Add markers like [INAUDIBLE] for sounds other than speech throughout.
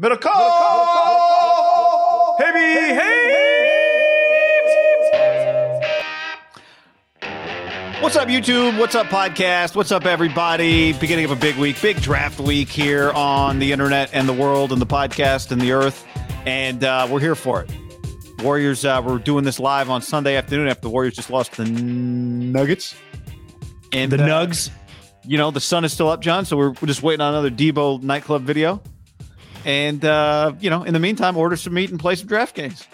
Middle call. Heavy, What's up, YouTube? What's up, podcast? What's up, everybody? Beginning of a big week, big draft week here on the internet and the world and the podcast and the earth. And uh, we're here for it. Warriors, uh, we're doing this live on Sunday afternoon after the Warriors just lost the Nuggets. And the uh, Nugs. You know, the sun is still up, John. So we're, we're just waiting on another Deebo nightclub video. And, uh, you know, in the meantime, order some meat and play some draft games.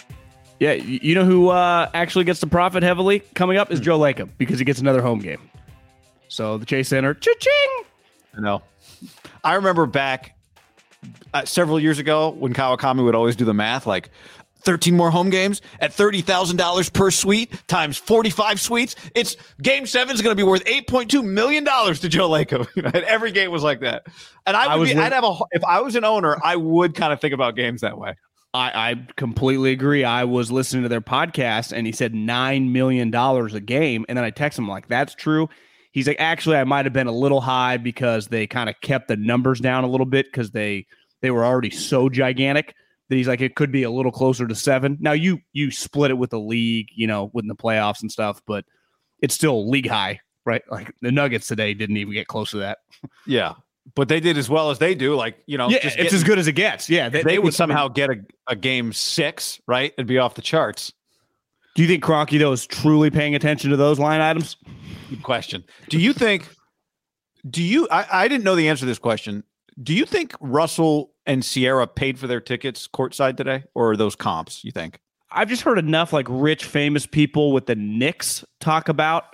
Yeah, you know who uh, actually gets to profit heavily coming up is Joe Lacob because he gets another home game. So the Chase Center, cha-ching! I know. I remember back uh, several years ago when Kawakami would always do the math, like 13 more home games at $30,000 per suite times 45 suites. It's game seven is going to be worth $8.2 million to Joe Lacob. [LAUGHS] Every game was like that. And I would I be, I'd have a, if I was an owner, I would kind of think about games that way. I, I completely agree. I was listening to their podcast and he said $9 million a game. And then I text him like, that's true. He's like, actually, I might have been a little high because they kind of kept the numbers down a little bit because they, they were already so gigantic that he's like it could be a little closer to seven. Now you you split it with the league, you know, within the playoffs and stuff, but it's still league high, right? Like the Nuggets today didn't even get close to that. [LAUGHS] Yeah, but they did as well as they do. Like you know, yeah, it's as good as it gets. Yeah, they, they, they would somehow get a, a game six, right? It'd be off the charts. Do you think Kroenke though is truly paying attention to those line items? Good question. Do you think? Do you? I, I didn't know the answer to this question. Do you think Russell and Sierra paid for their tickets courtside today, or are those comps? You think? I've just heard enough like rich, famous people with the Knicks talk about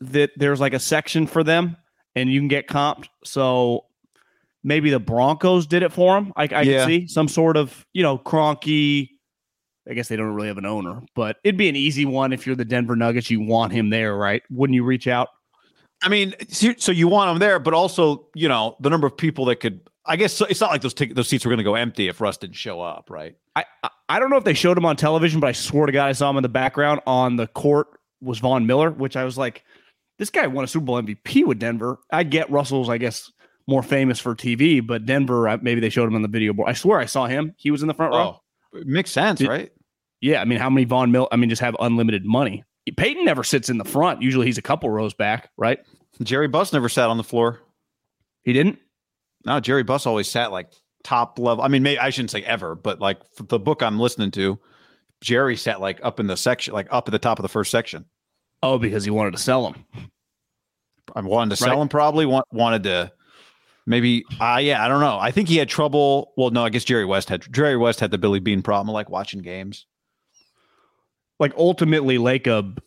that. There's like a section for them, and you can get comped. So maybe the Broncos did it for them. I, I yeah. can see some sort of you know Kroenke. I guess they don't really have an owner, but it'd be an easy one if you're the Denver Nuggets. You want him there, right? Wouldn't you reach out? I mean, so you want him there, but also, you know, the number of people that could. I guess it's not like those t- those seats were going to go empty if Russ didn't show up, right? I I don't know if they showed him on television, but I swear to God, I saw him in the background on the court was Von Miller, which I was like, this guy won a Super Bowl MVP with Denver. I get Russell's, I guess, more famous for TV, but Denver, uh, maybe they showed him on the video board. I swear I saw him. He was in the front row. Oh, makes sense, Did, right? Yeah, I mean, how many Von Miller? I mean, just have unlimited money. Peyton never sits in the front. Usually he's a couple rows back, right? Jerry Buss never sat on the floor. He didn't? No, Jerry Buss always sat like top level. I mean, maybe I shouldn't say ever, but like the book I'm listening to, Jerry sat like up in the section, like up at the top of the first section. Oh, because he wanted to sell them. I wanted to sell right. him probably. Want, wanted to maybe uh yeah, I don't know. I think he had trouble. Well, no, I guess Jerry West had Jerry West had the Billy Beane problem, like watching games like ultimately Lacob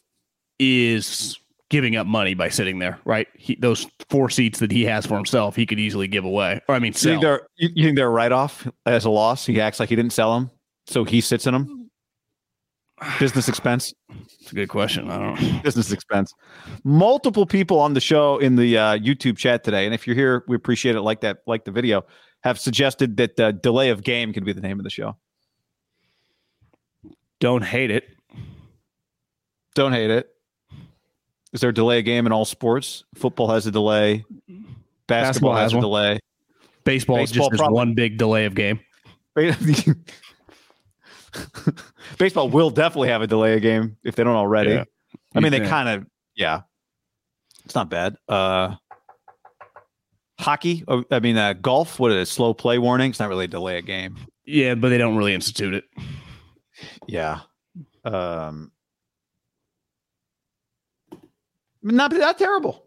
is giving up money by sitting there, right? He, those four seats that he has for himself, he could easily give away. Or I mean, sell. You think they're, you think they're write off as a loss? He acts like he didn't sell them, so he sits in them. Business expense. It's a good question. I don't know. Business expense. Multiple people on the show in the uh, YouTube chat today, and if you're here, we appreciate it. Like that, like the video, have suggested that uh, delay of game could be the name of the show. Don't hate it. Don't hate it. Is there a delay game in all sports? Football has a delay. Basketball, Basketball has, has a delay. Baseball, Baseball just probably, one big delay of game. [LAUGHS] Baseball will definitely have a delay of game if they don't already. Yeah, I mean, they kind of, yeah. It's not bad. Uh, hockey, oh, I mean, uh, golf, what is it? Slow play warning. It's not really a delay a game. Yeah, but they don't really institute it. Yeah. Um, not that terrible.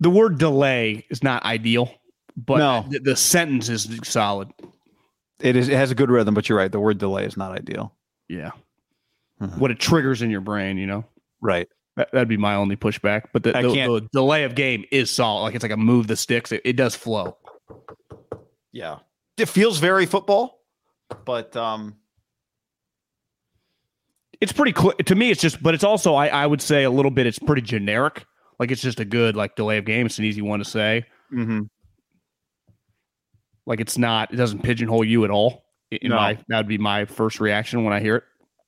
The word delay is not ideal, but no. the, the sentence is solid. It is. It has a good rhythm, but you're right. The word delay is not ideal. Yeah. Mm-hmm. What it triggers in your brain, you know. Right. That, would be my only pushback. But the, the, the, delay of game is solid. Like it's like a move the sticks. It, it does flow. Yeah. It feels very football, but um, it's pretty clear to me. It's just, but it's also I, I would say a little bit. It's pretty generic. Like it's just a good like delay of game. It's an easy one to say. Mm-hmm. Like it's not. It doesn't pigeonhole you at all. You no. that would be my first reaction when I hear it.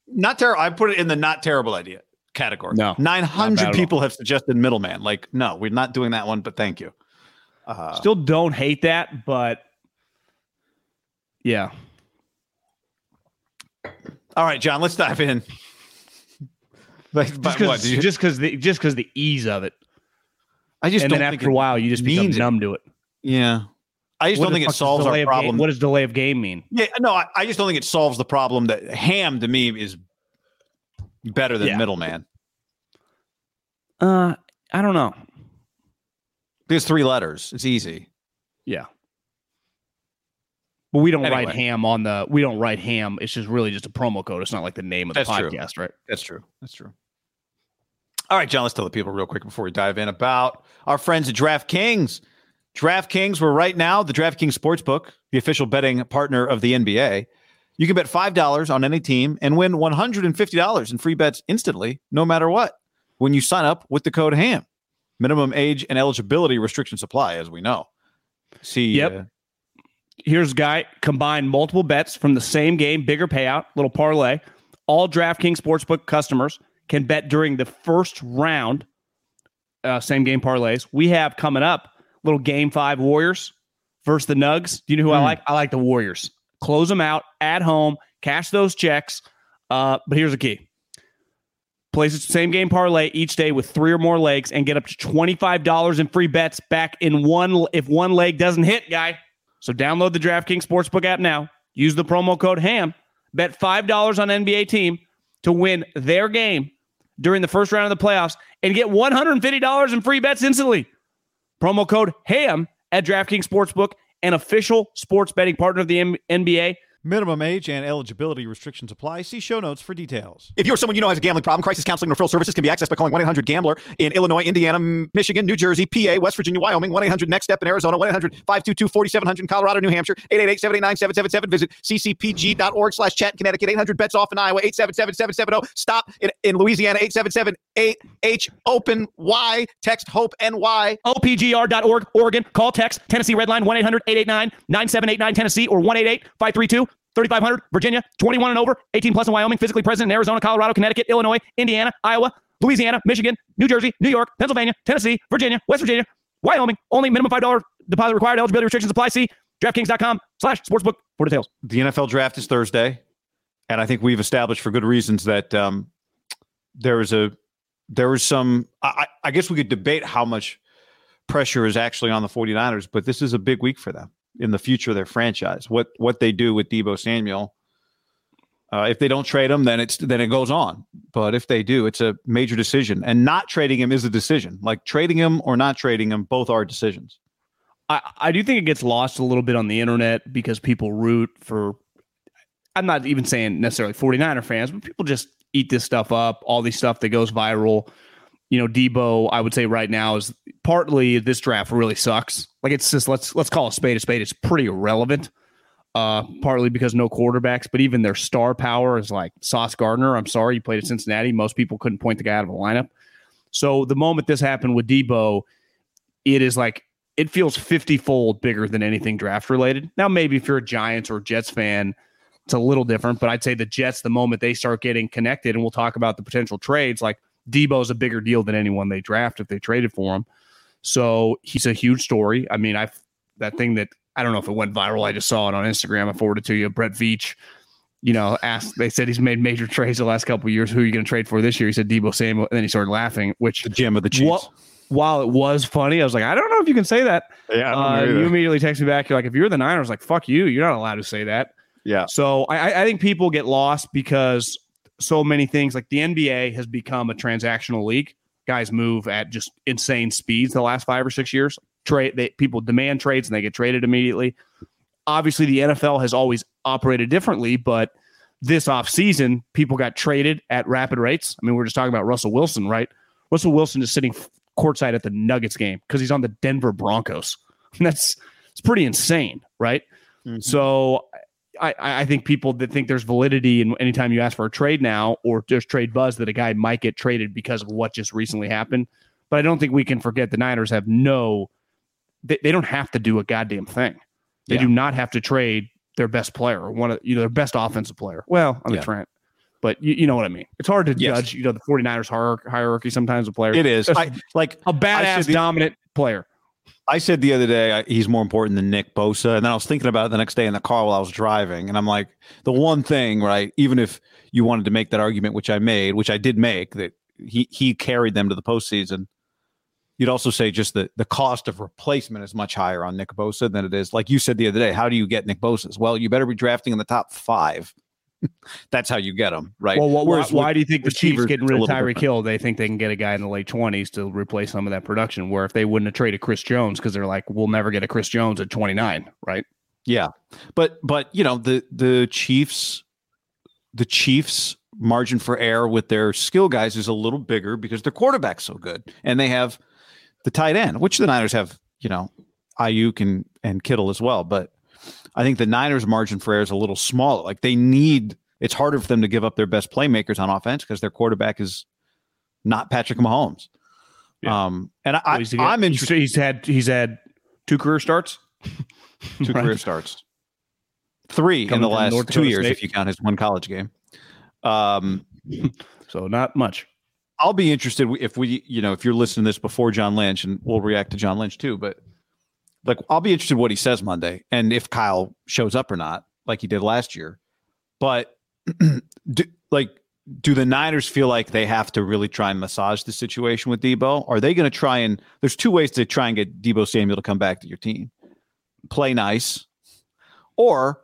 Not terrible. I put it in the not terrible idea category. No, nine hundred people have suggested middleman. Like, no, we're not doing that one. But thank you. Uh, Still don't hate that, but Yeah. All right, John, let's dive in. Like, Just because you- just because the just because the ease of it, I just and don't then think after a while you just become means it. numb to it. Yeah, I just What don't think it solves delay our of game- problem. what does delay of game mean? Yeah, no, I, I just don't think it solves the problem that ham to me is better than Yeah. middleman. Uh, I don't know. There's three letters. It's easy. Yeah. But we don't write ham on the we don't write ham. It's just really just a promo code. It's not like the name of the That's true. podcast, right? That's true. That's true. All right, John, let's tell the people real quick before we dive in about our friends at DraftKings. DraftKings, we're right now the DraftKings Sportsbook, the official betting partner of the NBA. You can bet $5 on any team and win $150 in free bets instantly, no matter what, when you sign up with the code HAM. Minimum age and eligibility restrictions apply, as we know. See, Yep. uh, Here's a guy combine multiple bets from the same game, bigger payout, little parlay. All DraftKings Sportsbook customers can bet during the first round, uh, same game parlays. We have coming up little game five Warriors versus the Nugs. Do you know who I Hmm. like? I like the Warriors. Close them out at home, cash those checks. Uh, but here's the key. Plays the same game parlay each day with three or more legs and get up to $25 in free bets back in one if one leg doesn't hit, guy. So download the DraftKings Sportsbook app now. Use the promo code HAM. Bet $5 on NBA team to win their game during the first round of the playoffs and get $150 in free bets instantly. Promo code HAM at DraftKings Sportsbook, an official sports betting partner of the M- NBA. Minimum age and eligibility restrictions apply. See show notes for details. If you're someone you know has a gambling problem, crisis counseling referral services can be accessed by calling 1 800 Gambler in Illinois, Indiana, Michigan, New Jersey, PA, West Virginia, Wyoming, 1 800 Next Step in Arizona, 1 800 522 4700 in Colorado, New Hampshire, 888 789 777. Visit ccpg.org slash chat in Connecticut, 800 bets off in Iowa, 877 770. Stop in, in Louisiana, 877 8H Open Y. Text Hope NY. OPGR.org, Oregon. Call text Tennessee Redline 1 800 889 9789 Tennessee or 188 532 3500 Virginia. 21 and over, 18 plus in Wyoming. Physically present in Arizona, Colorado, Connecticut, Illinois, Indiana, Iowa, Louisiana, Michigan, New Jersey, New York, Pennsylvania, Tennessee, Virginia, West Virginia, Wyoming. Only minimum $5 deposit required. Eligibility restrictions apply. See DraftKings.com slash sportsbook for details. The NFL draft is Thursday, and I think we've established for good reasons that um, there was a there was some. I I guess we could debate how much pressure is actually on the 49ers, but this is a big week for them in the future of their franchise. What what they do with Deebo Samuel. Uh, if they don't trade him, then it's then it goes on. But if they do, it's a major decision, and not trading him is a decision. Like trading him or not trading him, both are decisions. I, I do think it gets lost a little bit on the internet because people root for I'm not even saying necessarily 49er fans, but people just eat this stuff up, all these stuff that goes viral. You know, Deebo, I would say right now is partly this draft really sucks. Like it's just let's let's call a spade a spade. It's pretty irrelevant. Uh, partly because no quarterbacks, but even their star power is like Sauce Gardner. I'm sorry, you played at Cincinnati. Most people couldn't point the guy out of a lineup. So the moment this happened with Deebo, it is like it feels 50 fold bigger than anything draft related. Now, maybe if you're a Giants or Jets fan, it's a little different, but I'd say the Jets, the moment they start getting connected, and we'll talk about the potential trades, like Deebo's a bigger deal than anyone they draft if they traded for him. So he's a huge story. I mean, I've that thing that I don't know if it went viral. I just saw it on Instagram. I forwarded to you. Brett Veach, you know, asked, they said he's made major trades the last couple of years. Who are you going to trade for this year? He said Deebo Samuel. And then he started laughing, which The gem of the Chiefs. Wha- while it was funny, I was like, I don't know if you can say that. yeah, Uh, you immediately text me back. You're like, if you're the Niners, like, fuck you. You're not allowed to say that. yeah. So I, I think people get lost because so many things like the NBA has become a transactional league. Guys move at just insane speeds the last five or six years. Trade they people demand trades and they get traded immediately. Obviously, the NFL has always operated differently, but this offseason, people got traded at rapid rates. I mean, we're just talking about Russell Wilson, right? Russell Wilson is sitting courtside at the Nuggets game because he's on the Denver Broncos. [LAUGHS] That's it's pretty insane, right? Mm-hmm. So I, I think people that think there's validity in anytime you ask for a trade now or there's trade buzz that a guy might get traded because of what just recently happened. But I don't think we can forget the Niners have no, they, they don't have to do a goddamn thing. They Yeah. do not have to trade their best player or one of you know their best offensive player. Well, I mean Yeah. Trent, but you, you know what I mean. It's hard to Yes. judge you know the 49ers hierarchy, hierarchy sometimes of players. It is. I, like a badass dominant player. I said the other day he's more important than Nick Bosa, and then I was thinking about it the next day in the car while I was driving, and I'm like, the one thing, right? Even if you wanted to make that argument, which I made, which I did make, that he he carried them to the postseason. You'd also say just the the cost of replacement is much higher on Nick Bosa than it is, like you said the other day. How do you get Nick Bosa's? Well, you better be drafting in the top five. [LAUGHS] That's how you get them, right? Well, why, Whereas why with do you think the Chiefs getting rid of Tyreek. Hill? They think they can get a guy in the late twenties to replace some of that production. Where if they wouldn't have traded Chris Jones because they're like, we'll never get a Chris Jones at twenty nine, right? Yeah, but but you know the the Chiefs, the Chiefs margin for error with their skill guys is a little bigger because their quarterback's so good, and they have the tight end, which the Niners have. You know, Aiyuk and and Kittle as well, but I think the Niners margin for error is a little smaller. Like they need. It's harder for them to give up their best playmakers on offense because their quarterback is not Patrick Mahomes. Yeah. Um, and I, Well, he's, I'm interested. He's had he's had two career starts. [LAUGHS] two Right. career starts. Three Coming in the last two years, State. if you count his one college game. Um, [LAUGHS] So not much. I'll be interested if we, you know, if you're listening to this before John Lynch, and we'll react to John Lynch too. But like, I'll be interested what he says Monday, and if Kyle shows up or not, like he did last year. But [CLEARS THROAT] do, like, do the Niners feel like they have to really try and massage the situation with Deebo? Are they going to try and? There's two ways to try and get Deebo Samuel to come back to your team: play nice, or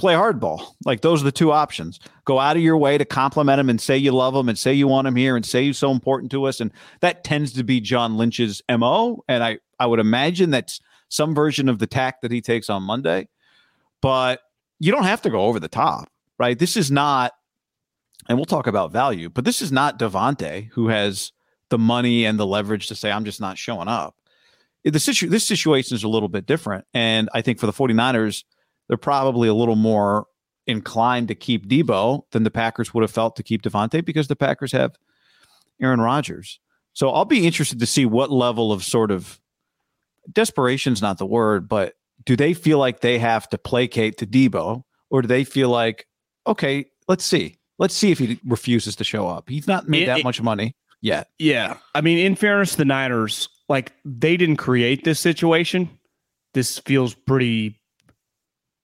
play hardball. Like those are the two options. Go out of your way to compliment him and say you love him and say you want him here and say he's so important to us. And that tends to be John Lynch's MO. And I, I would imagine that's some version of the tack that he takes on Monday. But you don't have to go over the top, right? This is not, and we'll talk about value, but this is not Davante who has the money and the leverage to say, I'm just not showing up. The situ- this situation is a little bit different. And I think for the 49ers, they're probably a little more inclined to keep Deebo than the Packers would have felt to keep Davante because the Packers have Aaron Rodgers. So I'll be interested to see what level of sort of desperation's not the word, but do they feel like they have to placate to Deebo or do they feel like, okay, let's see. Let's see if he refuses to show up. He's not made It- that it- much money yet. Yeah. I mean, in fairness the Niners, like they didn't create this situation. This feels pretty.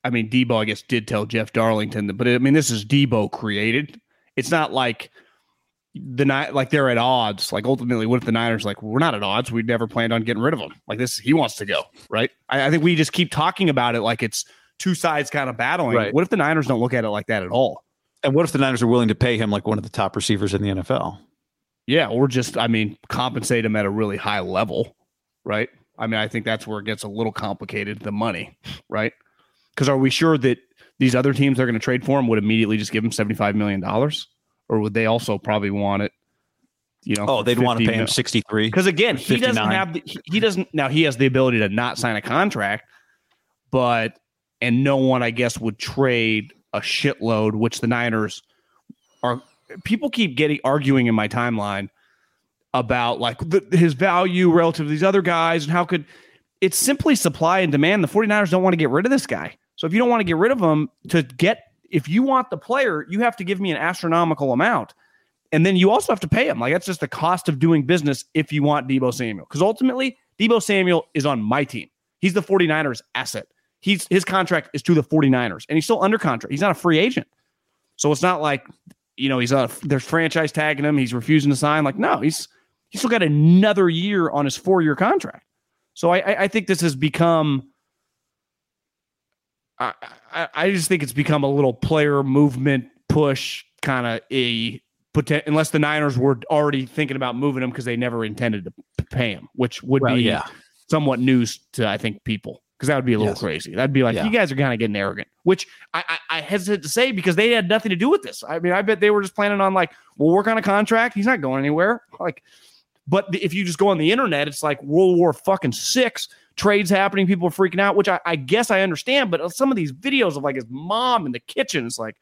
I mean, Deebo, I guess, did tell Jeff Darlington, but I mean, this is Deebo created. It's not like the night like they're at odds. Like ultimately, what if the Niners like we're not at odds? We never planned on getting rid of him. Like this, he wants to go, right? I, I think we just keep talking about it like it's two sides kind of battling. Right. What if the Niners don't look at it like that at all? And what if the Niners are willing to pay him like one of the top receivers in the NFL? Yeah, or just I mean, compensate him at a really high level, right? I mean, I think that's where it gets a little complicated. The money, right? Because are we sure that these other teams that are going to trade for him would immediately just give him seventy five million dollars, or would they also probably want it? You know, Oh, they'd want to pay him 63. because again, he doesn't have the, he, he doesn't now he has the ability to not sign a contract, but and no one I guess would trade a shitload, which the Niners are. People keep getting arguing in my timeline about like the, his value relative to these other guys and how could it's simply supply and demand. The 49ers don't want to get rid of this guy. So if you don't want to get rid of him to get if you want the player, you have to give me an astronomical amount. And then you also have to pay him. Like that's just the cost of doing business if you want Deebo Samuel. Because ultimately, Deebo Samuel is on my team. He's the 49ers asset. He's his contract is to the 49ers and he's still under contract. He's not a free agent. So it's not like, you know, he's a there's franchise tagging him, he's refusing to sign. Like, no, he's he's still got another year on his four-year contract. So I, I, I think this has become I, I, I just think it's become a little player movement push kind of a unless the Niners were already thinking about moving him because they never intended to pay him, which would Well, be yeah. somewhat news to I think people because that would be a little Yes. crazy. That'd be like Yeah. you guys are kind of getting arrogant, which I, I I hesitate to say because they had nothing to do with this. I mean, I bet they were just planning on like we'll work on a contract. He's not going anywhere. Like, but if you just go on the internet, it's like World War fucking six trades happening. People are freaking out, which I, I guess I understand. But some of these videos of like his mom in the kitchen, it's like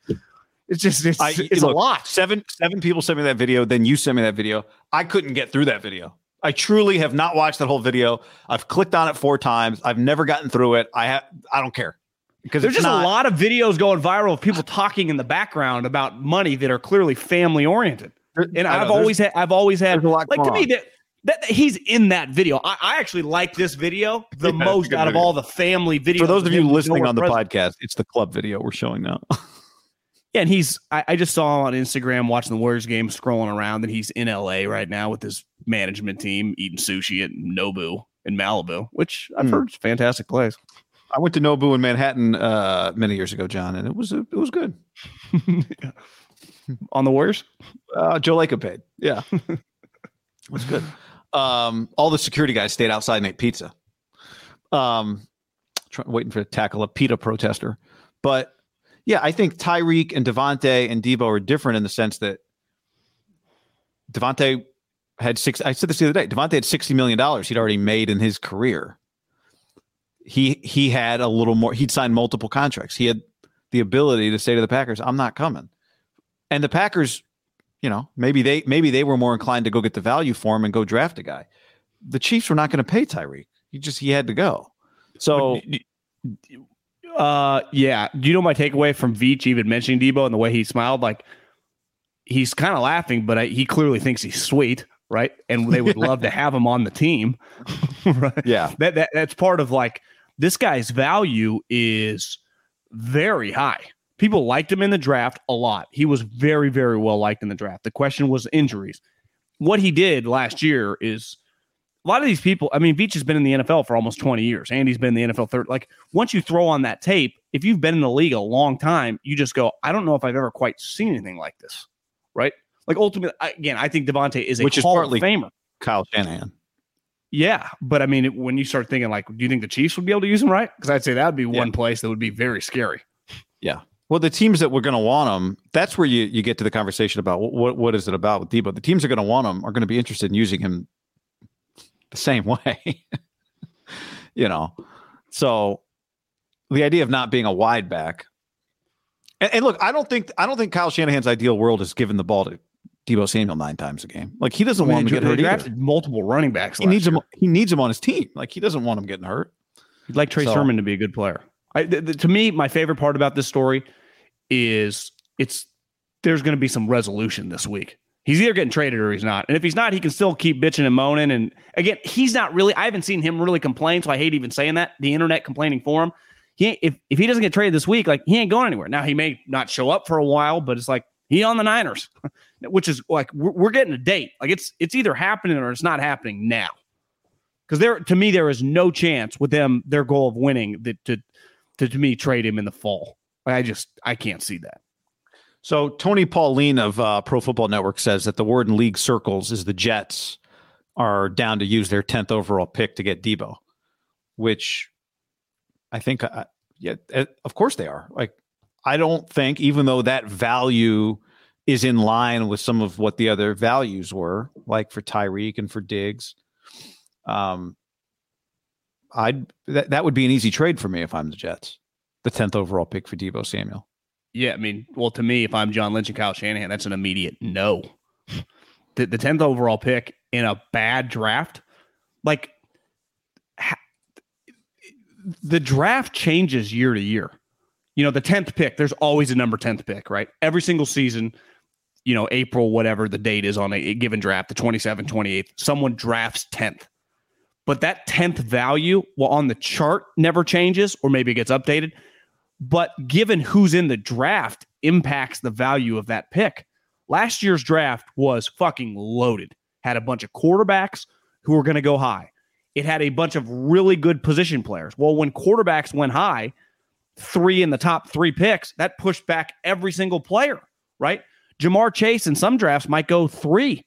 it's just it's, I- it's look, a lot. Seven seven people sent me that video. Then you sent me that video. I couldn't get through that video. I truly have not watched that whole video. I've clicked on it four times. I've never gotten through it. I have. I don't care because There's just not- a lot of videos going viral of people talking in the background about money that are clearly family oriented. And I've always had, I've always had, like to me that That he's in that video. I, I actually like this video the Yeah, most out of video. all the family videos. For those of you listening on the present. podcast, it's the club video we're showing now. [LAUGHS] Yeah, and he's I, I just saw him on Instagram watching the Warriors game, scrolling around, and he's in LA right now with his management team eating sushi at Nobu in Malibu, which I've Hmm. heard is a fantastic place. I went to Nobu in Manhattan uh, many years ago, John, and it was it was good. [LAUGHS] on the Warriors. Uh, Joe Lacob paid. Yeah, [LAUGHS] it was good. Um, all the security guys stayed outside and ate pizza. Um, try, waiting for to tackle a PETA protester, but yeah, I think Tyreek and Davante and Deebo are different in the sense that Davante had six. I said this the other day. Davante had sixty million dollars he'd already made in his career. He he had a little more. He'd signed multiple contracts. He had the ability to say to the Packers, "I'm not coming," and the Packers you know, maybe they maybe they were more inclined to go get the value for him and go draft a guy. The Chiefs were not going to pay Tyreek. He just he had to go. So Uh, yeah. Do you know my takeaway from Veach even mentioning Deebo and the way he smiled? Like he's kind of laughing, but I, he clearly thinks he's sweet, right? And they would love to [LAUGHS] have him on the team, [LAUGHS] right? yeah, That, that that's part of like this guy's value is very high. People liked him in the draft a lot. He was very, very well liked in the draft. The question was injuries. What he did last year is a lot of these people. I mean, Veach has been in the NFL for almost 20 years. Andy's been in the NFL third. Like once you throw on that tape, if you've been in the league a long time, you just go, I don't know if I've ever quite seen anything like this. Right. Like ultimately, again, I think Davante is a Which is Hall partly- of Famer. Kyle Shanahan. Yeah, but I mean, when you start thinking like, do you think the Chiefs would be able to use him right? Because I'd say that would be one place that would be very scary. Well, the teams that were going to want him, that's where you, you get to the conversation about what, what is it about with Deebo. The teams that are going to want him are going to be interested in using him the same [LAUGHS] way. you know, so the idea of not being a wide back, and, and look, I don't think I don't think Kyle Shanahan's ideal world is giving the ball to Deebo Samuel nine times a game. Like he doesn't want him to get hurt either. drafted multiple running backs. He needs him. He needs him on his team. Like he doesn't want him getting hurt. He'd like Trey So- Sermon to be a good player. I, th- th- to me, my favorite part about this story is it's there's going to be some resolution this week. He's either getting traded or he's not. And if he's not, he can still keep bitching and moaning. And again, he's not really. I haven't seen him really complain, so I hate even saying that. The internet complaining for him. He if if he doesn't get traded this week, like he ain't going anywhere. Now he may not show up for a while, but it's like he on the Niners, [LAUGHS] which is like we're, we're getting a date. Like it's it's either happening or it's not happening now. Because there, to me, there is no chance with them their goal of winning that to to, to me trade him in the fall. I just I can't see that. So Tony Pauline of uh, Pro Football Network says that the word in league circles is the Jets are down to use their tenth overall pick to get Deebo, which I think, uh, yeah, uh, of course they are. Like, I don't think, even though that value is in line with some of what the other values were, like for Tyreek and for Diggs, um, I'd that that would be an easy trade for me if I'm the Jets. The tenth overall pick for Deebo Samuel. Yeah, I mean, well, to me, if I'm John Lynch and Kyle Shanahan, that's an immediate no. The the tenth overall pick in a bad draft, like ha- the draft changes year to year. You know, the tenth pick, there's always a number tenth pick, right? Every single season, you know, April, whatever the date is on a, a given draft, the 27th, 28th, someone drafts 10th. But that 10th value, well, on the chart never changes, or maybe it gets updated. But given who's in the draft impacts the value of that pick. Last year's draft was fucking loaded. Had a bunch of quarterbacks who were going to go high. It had a bunch of really good position players. Well, when quarterbacks went high, three in the top three picks, that pushed back every single player, right? Ja'Marr Chase in some drafts might go three.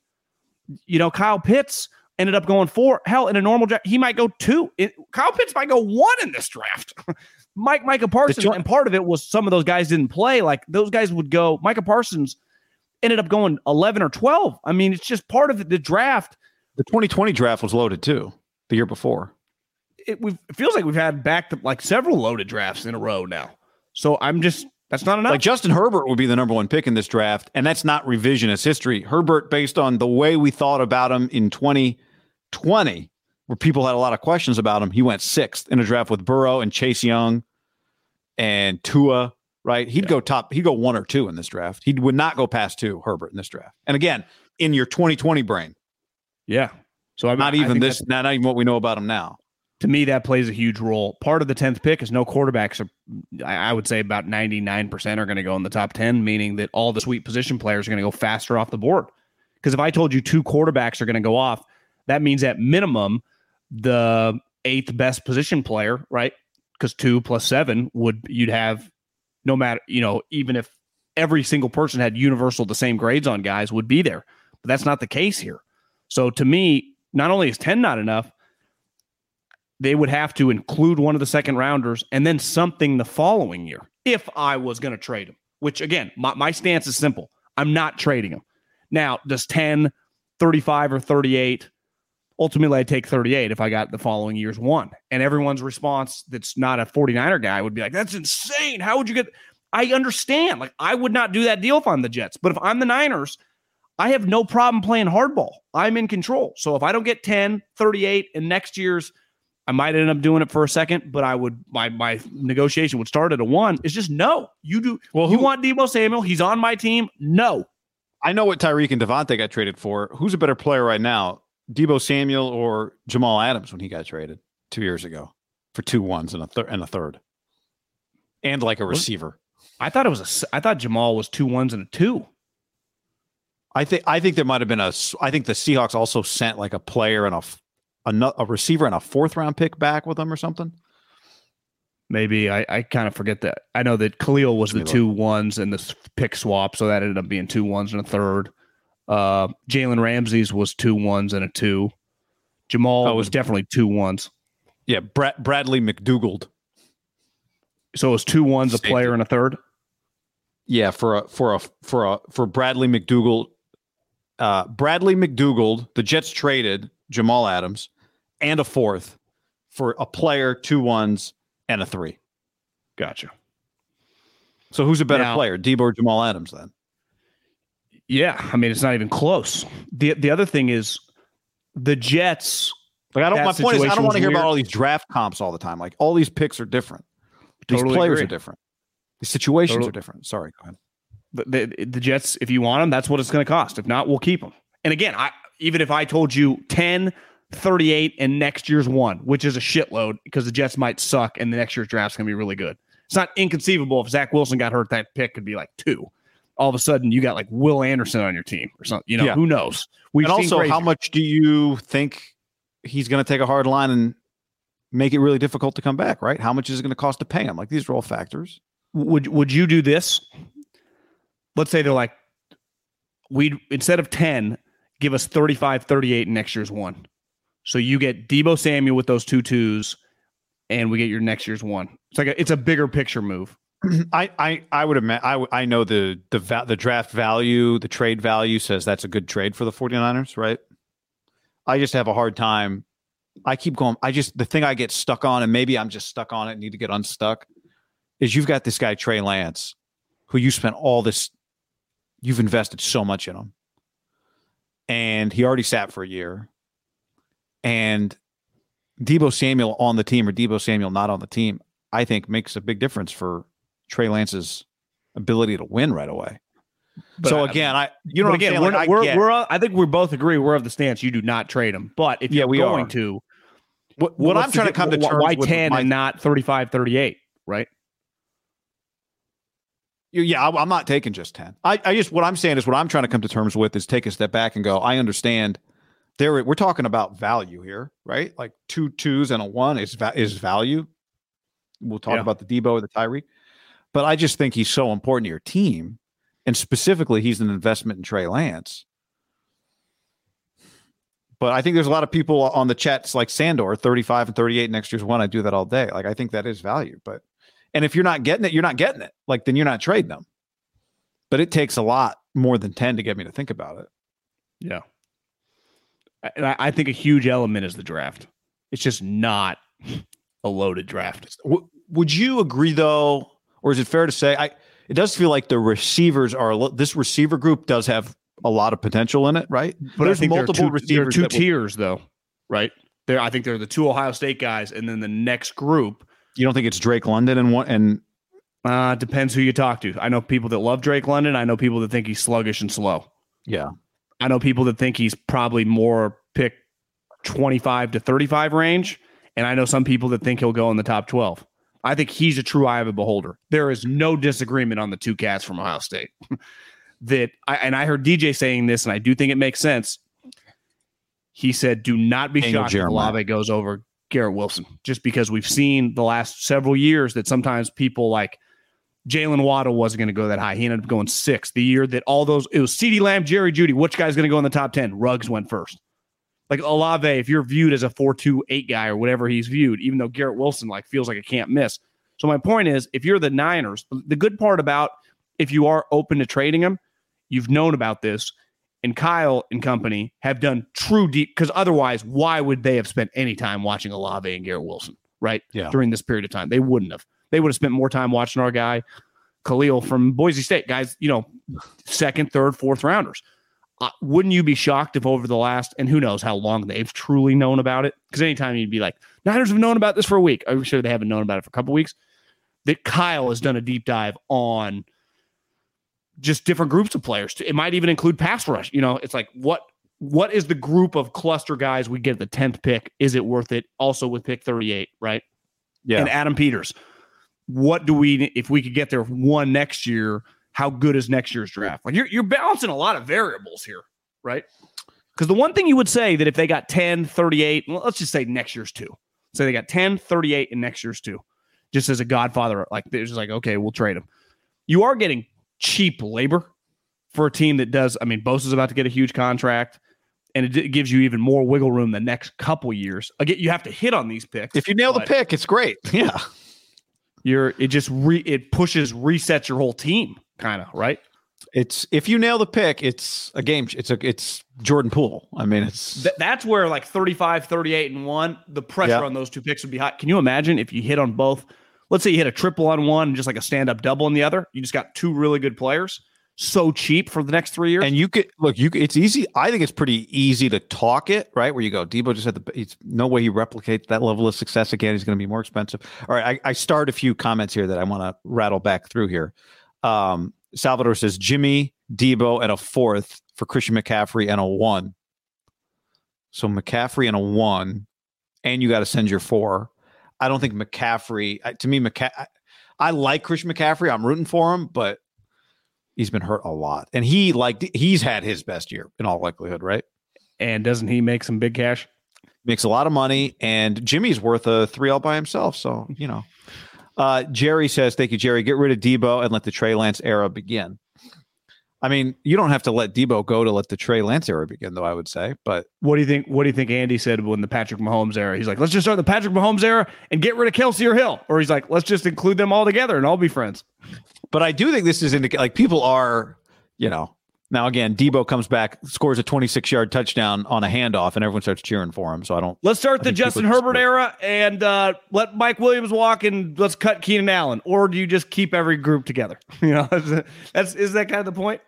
You know, Kyle Pitts ended up going four. Hell, in a normal draft, he might go two. It, Kyle Pitts might go one in this draft. [LAUGHS] Mike Micah Parsons, and part of it was some of those guys didn't play. Like those guys would go. Micah Parsons ended up going eleven or twelve. I mean, it's just part of the draft. The 2020 draft was loaded too. The year before. It, we've, it feels like we've had back to like several loaded drafts in a row now. So I'm just that's not enough. Like Justin Herbert would be the number one pick in this draft, and that's not revisionist history. Herbert, based on the way we thought about him in 2020, where people had a lot of questions about him, he went sixth in a draft with Burrow and Chase Young and Tua. Right, he'd go top. He'd go one or two in this draft. He would not go past two. Herbert in this draft. And again, in your 2020 brain, yeah, So I'm Not even this, not, not even what we know about him now. To me, that plays a huge role. Part of the tenth pick is no quarterbacks. Are, I would say about ninety nine percent are going to go in the top ten, meaning that all the sweet position players are going to go faster off the board. Because if I told you two quarterbacks are going to go off, that means at minimum the eighth best position player, right? Because two plus seven would you'd have no matter you know even if every single person had universal the same grades on guys would be there, but that's not the case here. So to me, not only is ten not enough, they would have to include one of the second rounders and then something the following year if I was going to trade him. Which again, my, my stance is simple. I'm not trading him. Now, does 10, 35, or 38? Ultimately, I'd take 38 if I got the following year's one. And everyone's response that's not a 49er guy would be like, that's insane. How would you get? I understand. Like, I would not do that deal if I'm the Jets. But if I'm the Niners, I have no problem playing hardball. I'm in control. So if I don't get 10, 38, and next year's, I might end up doing it for a second, but I would my my negotiation would start at a one. It's just no. You do well. Who, you want Deebo Samuel? He's on my team. No. I know what Tyreek and Davante got traded for. Who's a better player right now, Deebo Samuel or Jamal Adams when he got traded two years ago for two ones and a third and a third, and like a receiver. I thought it was a. I thought Jamal was two ones and a two. I think I think there might have been a. I think the Seahawks also sent like a player and a a, a receiver and a fourth round pick back with them or something. Maybe I, I kind of forget that. I know that Khalil was the two ones and the pick swap, so that ended up being two ones and a third. Uh, Jalen Ramsey's was two ones and a two. Jamal oh, was definitely two ones. Yeah, Brad, Bradley McDougald. So it was two ones, a player, and a third. Yeah, for a for a for a for Bradley McDougald. Uh, Bradley McDougald, the Jets traded Jamal Adams and a fourth for a player, two ones, and a three. Gotcha. So who's a better now, player, Deebo or Jamal Adams? Then. Yeah, I mean it's not even close. the The other thing is the Jets. Like I don't. My point is, I don't want to hear about all these draft comps all the time. Like all these picks are different. These totally players agree. are different. The situations totally. are different. Sorry, go ahead. The, the, the Jets, if you want them, that's what it's going to cost. If not, we'll keep them. And again, I even if I told you 10, 38, and next year's one, which is a shitload because the Jets might suck and the next year's draft's going to be really good. It's not inconceivable if Zach Wilson got hurt, that pick could be like two. All of a sudden, you got like Will Anderson on your team or something. You know, yeah. who knows? We've and also, crazy. how much do you think he's going to take a hard line and make it really difficult to come back? Right? How much is it going to cost to pay him? Like these are all factors. Would Would you do this? Let's say they're like, we instead of ten, give us 35, 38 in next year's one. So you get Deebo Samuel with those two twos, and we get your next year's one. It's like a, it's a bigger picture move. [CLEARS THROAT] I, I, I would imagine I, I know the the va- the draft value, the trade value says that's a good trade for the 49ers, right? I just have a hard time. I keep going. I just the thing I get stuck on, and maybe I'm just stuck on it, need to get unstuck, is you've got this guy Trey Lance, who you spent all this, you've invested so much in him and he already sat for a year. And Deebo Samuel on the team or Deebo Samuel not on the team, I think makes a big difference for Trey Lance's ability to win right away. But so again, I you know again we're, like, we're, I, we're, I think we both agree we're of the stance you do not trade him. But if yeah, you're we going are. to, what, what I'm trying to come to terms why ten my, and not 35, 38, right? Yeah, I'm not taking just 10. I, I just, what I'm saying is what I'm trying to come to terms with is take a step back and go, I understand there, we're talking about value here, right? Like two twos and a one is, is value. We'll talk yeah. about the Deebo or the Tyreek, but I just think he's so important to your team. And specifically, he's an investment in Trey Lance. But I think there's a lot of people on the chats like Sandor, 35 and 38 next year's one. I do that all day. Like I think that is value, but and if you're not getting it, you're not getting it. Like then you're not trading them. But it takes a lot more than 10 to get me to think about it. Yeah. And I, I think a huge element is the draft. It's just not a loaded draft. W- would you agree though, or is it fair to say I it does feel like the receivers are this receiver group does have a lot of potential in it, right? But there's multiple there two, receivers. There are two tiers will, though, right? There, I think they're the two Ohio State guys, and then the next group you don't think it's Drake London and what and uh depends who you talk to. I know people that love Drake London. I know people that think he's sluggish and slow. Yeah. I know people that think he's probably more pick 25 to 35 range. And I know some people that think he'll go in the top 12. I think he's a true eye of a beholder. There is no disagreement on the two cats from Ohio State. [LAUGHS] that I, and I heard DJ saying this, and I do think it makes sense. He said, "Do not be Daniel shocked Jeremiah. if Olave goes over Garrett Wilson, just because we've seen the last several years that sometimes people like Jaylen Waddle wasn't going to go that high. He ended up going six. The year that all those it was CeeDee Lamb, Jerry Jeudy. Which guy's going to go in the top ten? Ruggs went first. Like Olave, if you're viewed as a four two eight guy or whatever he's viewed, even though Garrett Wilson like feels like a can't miss. So my point is, if you're the Niners, the good part about if you are open to trading him, you've known about this, and Kyle and company have done true deep. Because otherwise, why would they have spent any time watching Olave and Garrett Wilson, right? Yeah. During this period of time, they wouldn't have. They would have spent more time watching our guy Khalil from Boise State, guys. You know, second, third, fourth rounders. Uh, wouldn't you be shocked if over the last and who knows how long they've truly known about it? Because anytime you'd be like, Niners have known about this for a week. I'm sure they haven't known about it for a couple weeks. That Kyle has done a deep dive on just different groups of players. It might even include pass rush. You know, it's like what what is the group of cluster guys we get the tenth pick? Is it worth it? Also with pick thirty eight, right? Yeah. And Adam Peters. What do we if we could get there one next year? How good is next year's draft? Like you're you're balancing a lot of variables here, right? Because the one thing you would say that if they got 10, 38, let's just say next year's two. Say they got 10, 38 in next year's two, just as a godfather, like there's just like, okay, we'll trade them. You are getting cheap labor for a team that does. I mean, Bosa's about to get a huge contract, and it gives you even more wiggle room the next couple years. Again, you have to hit on these picks. If you nail the pick, it's great. [LAUGHS] Yeah. you're it just re it pushes resets your whole team, kind of right. It's if you nail the pick, it's a game. It's a it's Jordan Poole. I mean, it's Th- that's where like 35, 38, and one, the pressure Yeah. on those two picks would be high. Can you imagine if you hit on both? Let's say you hit a triple on one and just like a stand up double on the other. You just got two really good players, so cheap for the next three years. and you could look. You could, it's easy. I think it's pretty easy to talk it right where you go. Deebo just had the. It's no way he replicates that level of success again. He's going to be more expensive. All right, I, I start a few comments here that I want to rattle back through here. Um, Salvador says Jimmy Deebo and a fourth for Christian McCaffrey and a one. So McCaffrey and a one, and you got to send your four. I don't think McCaffrey. To me, McCa- I, I like Christian McCaffrey. I'm rooting for him, but he's been hurt a lot, and he like he's had his best year in all likelihood, right? and doesn't he make some big cash? Makes a lot of money, and Jimmy's worth a three L by himself. So you know, uh, Jerry says, "Thank you, Jerry. Get rid of Deebo and let the Trey Lance era begin." I mean, you don't have to let Deebo go to let the Trey Lance era begin, though. I would say, but What do you think? What do you think Andy said when the Patrick Mahomes era? He's like, let's just start the Patrick Mahomes era and get rid of Kelce or Hill, or he's like, let's just include them all together and all be friends. but I do think this is indica- like people are, you know. Now again, Deebo comes back, scores a 26 yard touchdown on a handoff, and everyone starts cheering for him. So I don't. Let's start the Justin just- Herbert era and uh, let Mike Williams walk and let's cut Keenan Allen. Or do you just keep every group together? [LAUGHS] You know, that's is that kind of the point?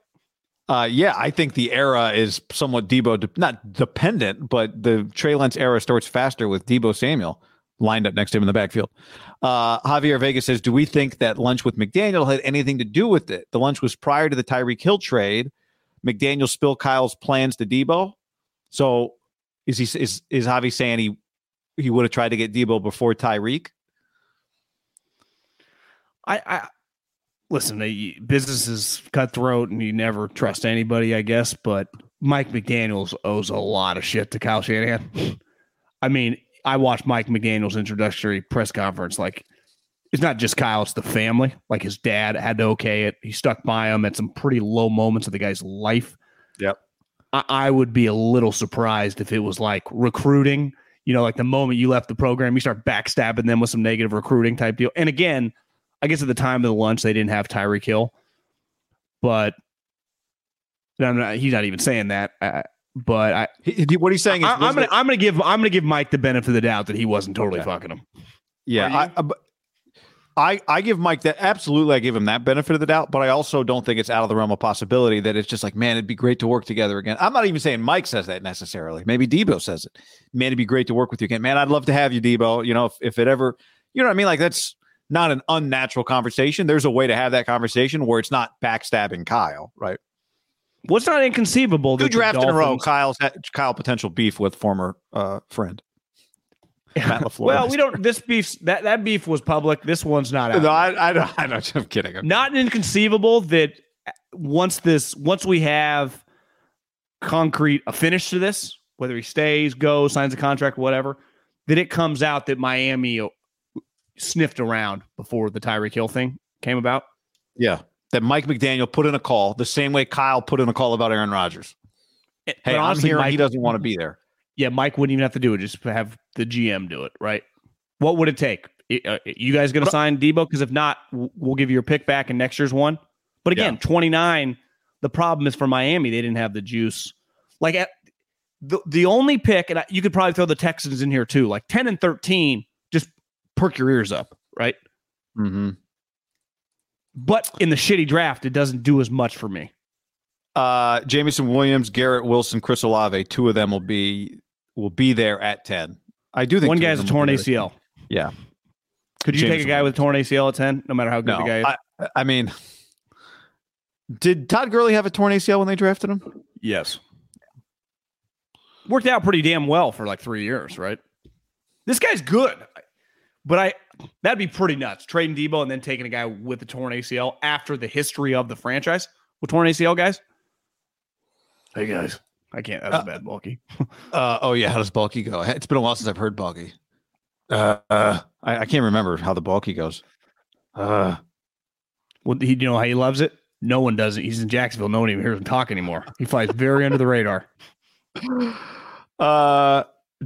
Uh, yeah, I think the era is somewhat Deebo, de- not dependent, but the Trey Lance era starts faster with Deebo Samuel lined up next to him in the backfield. Uh, Javier Vega says, "Do we think that lunch with McDaniel had anything to do with it? The lunch was prior to the Tyreek Hill trade. McDaniel spilled Kyle's plans to Deebo. So is he is is Javi saying he he would have tried to get Deebo before Tyreek? I, I listen. Business is cutthroat, and you never trust anybody, I guess. But Mike McDaniel's owes a lot of shit to Kyle Shanahan. [LAUGHS] I mean, I watched Mike McDaniel's introductory press conference. Like, it's not just Kyle; it's the family. Like his dad had to okay it. He stuck by him at some pretty low moments of the guy's life. Yep. I, I would be a little surprised if it was like recruiting. You know, like the moment you left the program, you start backstabbing them with some negative recruiting type deal. And again, I guess at the time of the lunch they didn't have Tyreek Hill, but I'm not, he's not even saying that. Uh, but I, He- he- what he's saying is, I, am gonna I'm gonna give I'm gonna give Mike the benefit of the doubt that he wasn't totally Okay. fucking him. Yeah, Are? I, I, I give Mike that absolutely. I give him that benefit of the doubt, but I also don't think it's out of the realm of possibility that it's just like, man, it'd be great to work together again. I'm not even saying Mike says that necessarily. Maybe Deebo says it. Man, it'd be great to work with you again. Man, I'd love to have you, Deebo. You know, if, if it ever, you know what I mean? Like that's not an unnatural conversation. There's a way to have that conversation where it's not backstabbing Kyle, right? What's not inconceivable? Two drafts in a row. Kyle's Kyle potential beef with former uh, friend. [LAUGHS] Matt LaFleur. Well, we don't. This beef that that beef was public. This one's not. Out. No, I, I, don't- I don't. I'm kidding. I'm- Not inconceivable that once this once we have concrete a finish to this, whether he stays, goes, signs a contract, whatever, that it comes out that Miami sniffed around before the Tyreek Hill thing came about. Yeah, that Mike McDaniel put in a call the same way Kyle put in a call about Aaron Rodgers. Eh, but Hey, I'm honestly, here. Mike- he doesn't want to be there. Yeah, Mike wouldn't even have to do it; just have the GM do it, right? What would it take? Uh, you guys going to sign Deebo? Because if not, we'll give you your pick back in next year's one. But again, Yeah. 29. The problem is for Miami, they didn't have the juice. Like at, the the only pick, and I, you could probably throw the Texans in here too. Like 10 and 13, just perk your ears up, right? Mm-hmm. But in the shitty draft, it doesn't do as much for me. Uh, Jameson Williams, Garrett Wilson, Chris Olave. Two of them will be will be there at ten. I do think One two of guy's a torn be there. ACL. Yeah. Could you take a guy with a torn ACL at 10, no matter how good No, the guy is? I, I mean, did Todd Gurley have a torn ACL when they drafted him? Yes. Worked out pretty damn well for like three years, right? This guy's good. But I that'd be pretty nuts. Trading Deebo and then taking a guy with a torn ACL after the history of the franchise with torn ACL guys. Hey guys. I can't that's Uh, a bad bulky. [LAUGHS] Uh, oh yeah, how does Bulky go? It's been a while since I've heard Bulky. Uh, uh I, I can't remember how the Bulky goes. Uh, Well, he, you know how he loves it? No one does it. He's in Jacksonville. No one even hears him talk anymore. He flies very under the radar. [LAUGHS] [LAUGHS] uh,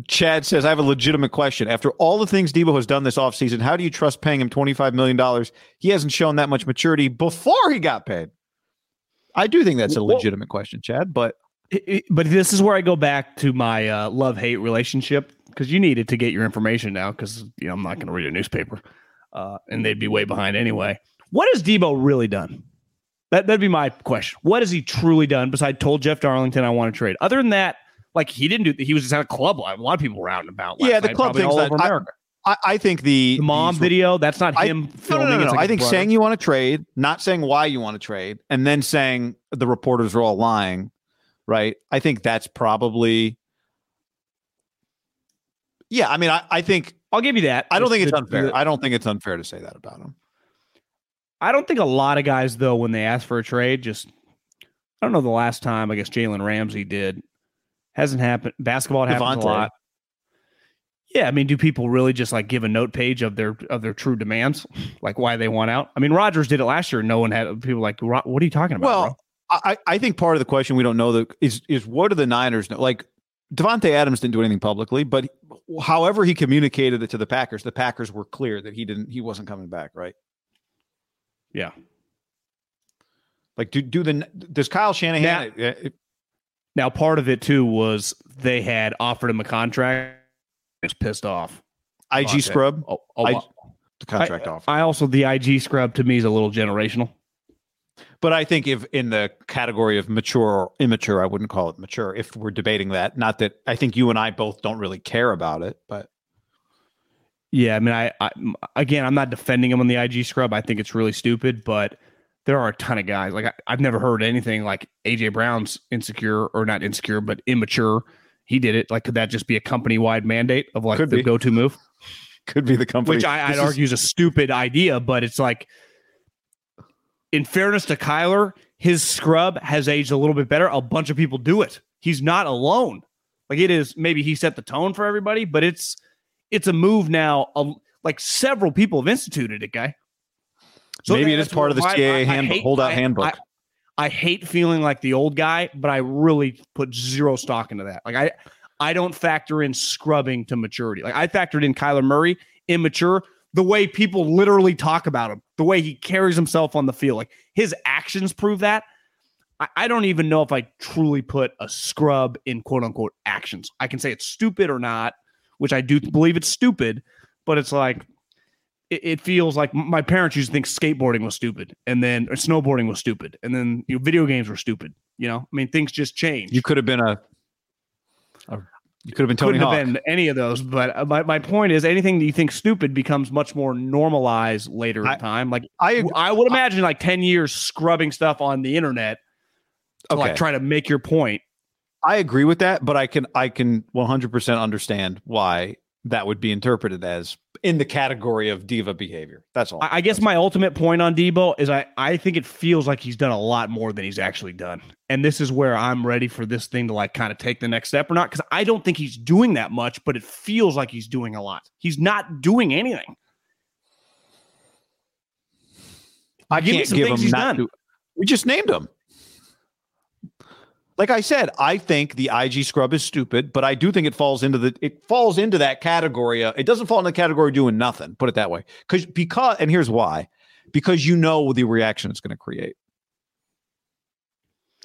Chad says, I have a legitimate question. After all the things Deebo has done this offseason, how do you trust paying him $25 million? He hasn't shown that much maturity before he got paid. I do think that's a legitimate question, Chad, but It- but this is where I go back to my uh, love hate relationship because you needed to get your information now because you know I'm not going to read a newspaper uh, and they'd be way behind anyway. What has Deebo really done? That that'd be my question. What has he truly done besides told Jeff Darlington I want to trade? Other than that, like he didn't do. He was just at a club. A lot of people were out and about. Yeah, the night, club thing's all over I- America. I, I think the, the mom video. That's not I- him No, filming. no, no, no. like I think brother. saying you want to trade, not saying why you want to trade, and then saying the reporters are all lying, right? I think that's probably. Yeah, I mean, I, I think I'll give you that. I don't think it's unfair. the- I don't think it's unfair to say that about him. I don't think a lot of guys though when they ask for a trade just I don't know the last time I guess Jalen Ramsey did hasn't happened basketball happens Davante. a lot. Yeah, I mean, do people really just like give a note page of their of their true demands, like why they want out? I mean, Rodgers did it last year. No one had people like, what are you talking about? Well, I, I think part of the question we don't know that is is what do the Niners know? Like Davante Adams didn't do anything publicly, but however he communicated it to the Packers, the Packers were clear that he didn't he wasn't coming back, right? Yeah. Like do do the does Kyle Shanahan uh, uh, Now, part of it too was they had offered him a contract. He was pissed off. IG Okay. scrub Oh, oh, I- the contract I, offer? I also the IG scrub to me is a little generational. But I think if in the category of mature or immature, I wouldn't call it mature. If we're debating that, not that I think you and I both don't really care about it, but Yeah, I mean, I, I again, I'm not defending him on the IG scrub. I think it's really stupid, but there are a ton of guys. Like I, I've never heard anything like AJ Brown's insecure or not insecure, but immature. He did it. Like, could that just be a company wide mandate of like Could the go to move? [LAUGHS] could be the company. Which I, I'd is- argue is a stupid idea, but it's like, in fairness to Kyler, his scrub has aged a little bit better. A bunch of people do it. He's not alone. Like it is. Maybe he set the tone for everybody, but it's it's a move now. like several people have instituted it, guy. So maybe it is part of the CAA handbook, holdout I- handbook. I, I hate feeling like the old guy, but I really put zero stock into that. Like I, I don't factor in scrubbing to maturity. Like I factored in Kyler Murray immature, the way people literally talk about him, the way he carries himself on the field. Like his actions prove that. I, I don't even know if I truly put a scrub in quote unquote actions. I can say it's stupid or not, which I do believe it's stupid, but it's like it, feels like my parents used to think skateboarding was stupid and then or snowboarding was stupid and then you know, video games were stupid. You know, I mean, things just change. you could have been a, a you could have been Tony couldn't Hawk. have been any of those. But uh, my, my point is, anything that you think stupid becomes much more normalized later I- in time. Like I I would imagine, like ten years scrubbing stuff on the internet to like Okay. try to make your point. I agree with that, but I can I can 100% understand why that would be interpreted as in the category of diva behavior. That's all. I, I guess my ultimate point on Deebo is I, I think it feels like he's done a lot more than he's actually done. And this is where I'm ready for this thing to like kind of take the next step or not. Cause I don't think he's doing that much, but it feels like he's doing a lot. He's not doing anything. I Give can't some give things him he's not to- We just named him. Like I said, I think the IG scrub is stupid, but I do think it falls into the it falls into that category. It doesn't fall in the category of doing nothing. Put it that way, because because and here's why: because you know the reaction it's going to create,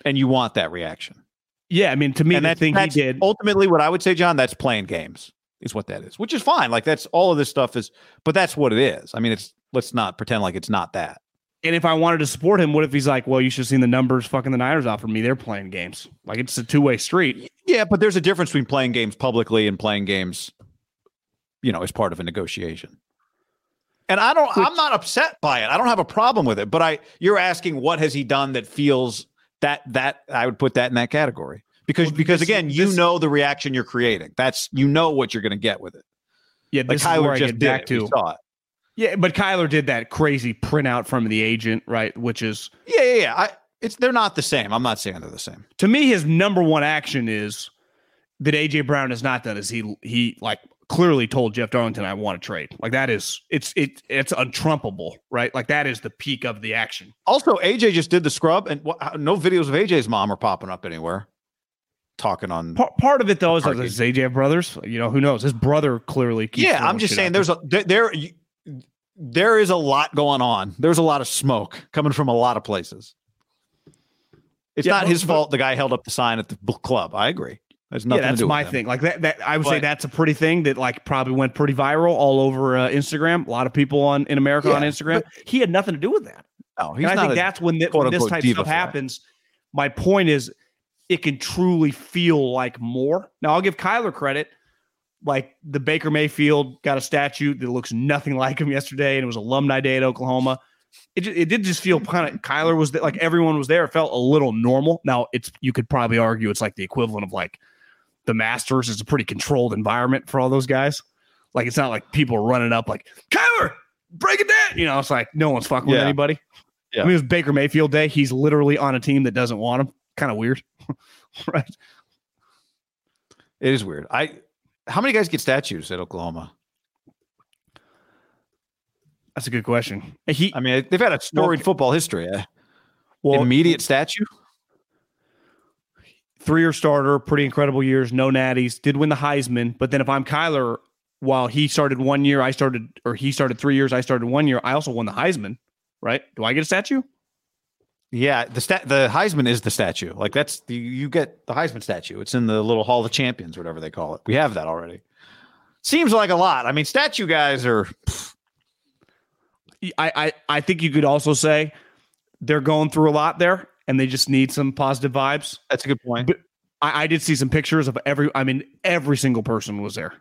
and you want that reaction. Yeah. I mean, to me, and that, thing he did. ultimately what I would say, John. That's playing games is what that is, which is fine. Like that's all of this stuff is, but that's what it is. I mean, it's let's not pretend like it's not that. And if I wanted to support him, what if he's like, well, you should have seen the numbers fucking the Niners offered me. They're playing games. Like it's a two way street. Yeah, but there's a difference between playing games publicly and playing games, you know, as part of a negotiation. And I don't I'm not upset by it. I don't have a problem with it, but I you're asking what has he done that feels that that I would put that in that category. Because Well, because this- again, you this- know the reaction you're creating. That's you know what you're going to get with it. Yeah. Like This is where just get did back. To. saw it. Yeah. But Kyler did that crazy printout from the agent, right? Which is, Yeah, yeah, yeah. I it's they're not the same. I'm not saying they're the same. to me, his number one action is that AJ Brown has not done is he he like clearly told Jeff Darlington I want to trade. Like that is it's it it's untrumpable, right? Like that is the peak of the action. Also, AJ just did the scrub, and what, uh, no videos of AJ's mom are popping up anywhere. Talking on Part, part of it though is like AJ brothers. You know who knows? His brother clearly. Keeps yeah, I'm just saying there's a there, there is a lot going on. There's a lot of smoke coming from a lot of places. It's Yeah, not but- his but- fault the guy held up the sign at the book club. I agree. There's Yeah, nothing to that's do my thing. Like that, that I would say that's a pretty thing that like probably went pretty viral all over uh, Instagram. A lot of people on in America on Yeah, Instagram. He had nothing to do with that. No, he's and I not think a- that's when, when this type of stuff happens. My point is, it can truly feel like more. Now, I'll give Kyler credit. Like the Baker Mayfield got a statue that looks nothing like him yesterday, and it was Alumni Day at Oklahoma. It, ju- it did just feel kind of Kyler was like everyone was there. It felt a little normal. Now it's you could probably argue it's like the equivalent of like the Masters is a pretty controlled environment for all those guys. Like it's not like people running up like Kyler, break it down. You know, it's like no one's fucking with anybody. Yeah. I mean, it was Baker Mayfield day. He's literally on a team that doesn't want him. Kind of weird, [LAUGHS] right? It is weird. I how many guys get statues at Oklahoma? That's a good question. He I mean, they've had a storied Well, football history. Uh, well, immediate statue. three-year starter, pretty incredible years, no natties, did win the Heisman. But then if I'm Kyler, while he started one year, I started, or he started three years, I started one year. I also won the Heisman, right? Do I get a statue? Yeah, the stat the Heisman is the statue. Like that's the you get the Heisman statue. It's in the little Hall of Champions, whatever they call it. We have that already. Seems like a lot. I mean, statue guys are I, I I think you could also say they're going through a lot there, and they just need some positive vibes. that's a good point. But- I, I did see some pictures of every. I mean, every single person was there.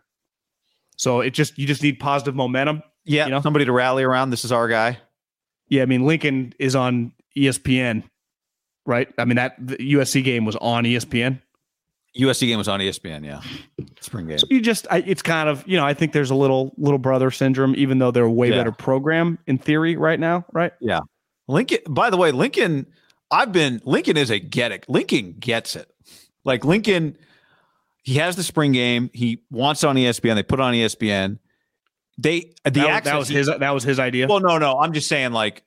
So it just you just need positive momentum. Yeah, you know? somebody to rally around. This is our guy. Yeah, I mean Lincoln is on ESPN, right? I mean that the USC game was on ESPN. USC game was on ESPN. Yeah, spring game. So you just, I, it's kind of, you know, I think there's a little little brother syndrome, even though they're a way Yeah. better program in theory right now, right? Yeah. Lincoln. By the way, Lincoln. I've been Lincoln is a get it. Lincoln gets it. Like Lincoln, he has the spring game. He wants on ESPN. They put it on ESPN. They the that, access, that was his that was his idea. Well, no, no. I'm just saying, like,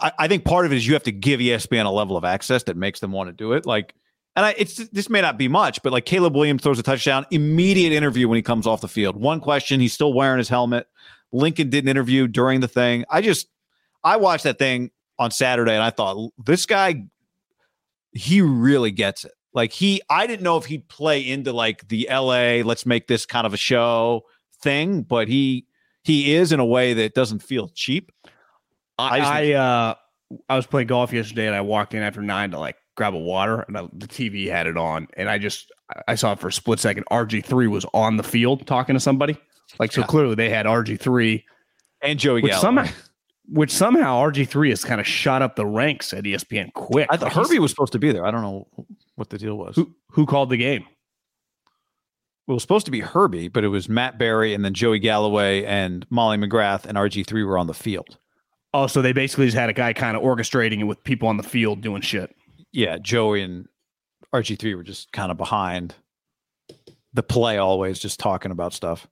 I, I think part of it is you have to give ESPN a level of access that makes them want to do it. Like, and I, it's this may not be much, but like Caleb Williams throws a touchdown, immediate interview when he comes off the field. One question, he's still wearing his helmet. Lincoln did an interview during the thing. I just, I watched that thing on Saturday and I thought this guy, he really gets it. Like he, I didn't know if he'd play into like the LA, let's make this kind of a show thing, but he, he is in a way that doesn't feel cheap. I I, I, uh, I was playing golf yesterday and I walked in after nine to like grab a water and I, the TV had it on and I just I saw it for a split second. RG three was on the field talking to somebody. Like so Yeah. clearly they had RG three, And Joey which somehow which somehow RG3 has kind of shot up the ranks at ESPN quick. I thought Like, Herbie was supposed to be there. I don't know what the deal was. who who called the game? It was supposed to be Herbie, but it was Matt Barrie and then Joey Galloway and Molly McGrath and RG3 were on the field. Oh, so they basically just had a guy kind of orchestrating it with people on the field doing shit. Yeah, Joey and RG3 were just kind of behind the play always just talking about stuff.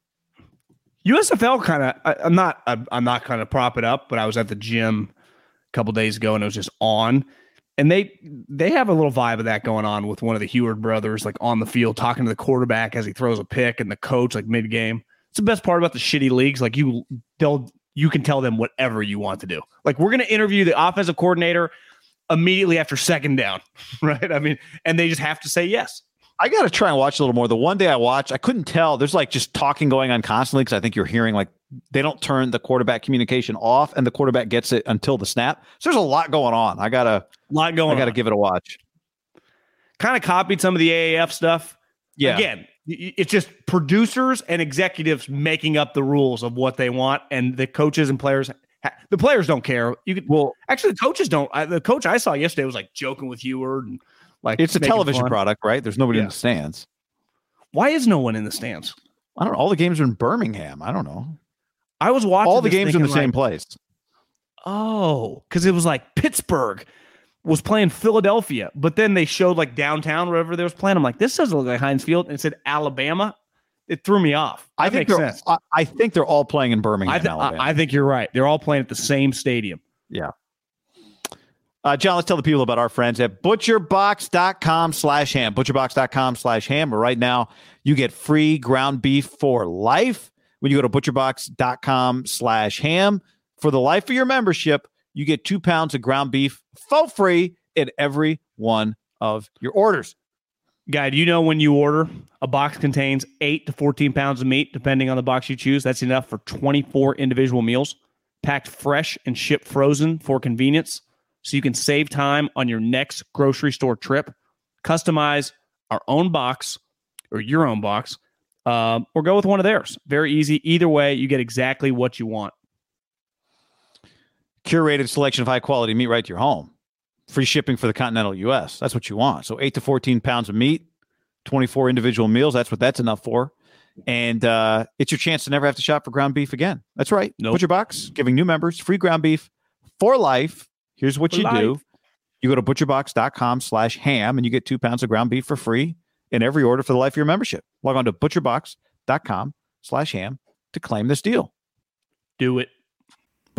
USFL kind of. I'm not. I'm I'm not kind of prop it up, but I was at the gym a couple days ago and it was just on, and they they have a little vibe of that going on with one of the Heward brothers, like on the field talking to the quarterback as he throws a pick, and the coach like mid game. It's the best part about the shitty leagues. Like you, they'll you can tell them whatever you want to do. Like we're gonna interview the offensive coordinator immediately after second down, [LAUGHS] right? I mean, and they just have to say yes. I got to try and watch a little more. The one day I watched, I couldn't tell. There's like just talking going on constantly because I think you're hearing like they don't turn the quarterback communication off and the quarterback gets it until the snap. So there's a lot going on. I gotta, A lot going I gotta give it a watch. kind of copied some of the AAF stuff. Yeah. Again, it's just producers and executives making up the rules of what they want, and the coaches and players. The players don't care. You could Well, actually the coaches don't. I, the coach I saw yesterday was like joking with Heward and like it's a television fun. product, right? There's nobody in the stands. Why is no one in the stands? I don't know. All the games are in Birmingham. I don't know. I was watching All the games in the thinking, same place. Oh, because it was like Pittsburgh was playing Philadelphia, but then they showed like downtown wherever they was playing. I'm like, this doesn't look like Heinz Field, and it said Alabama. It threw me off. I think makes they're. sense. I, I think they're all playing in Birmingham, I, th- Alabama. I, I think you're right. They're all playing at the same stadium. Yeah. Uh, John, let's tell the people about our friends at butcherbox.com slash ham. Butcherbox.com slash ham. Right now, you get free ground beef for life when you go to butcherbox.com slash ham. For the life of your membership, you get two pounds of ground beef for free in every one of your orders. Guy, do you know when you order a box contains eight to 14 pounds of meat, depending on the box you choose? That's enough for 24 individual meals, packed fresh and shipped frozen for convenience. So you can save time on your next grocery store trip. Customize our own box or your own box, um, or go with one of theirs. Very easy. Either way, you get exactly what you want. Curated selection of high quality meat right to your home. Free shipping for the continental U.S. That's what you want. So eight to 14 pounds of meat, 24 individual meals. That's what that's enough for. And uh, it's your chance to never have to shop for ground beef again. That's right. Nope. Butcher Box giving new members free ground beef for life. Here's what For you do. You go to butcherbox.com slash ham and you get two pounds of ground beef for free in every order for the life of your membership. Log on to butcherbox.com slash ham to claim this deal. Do it.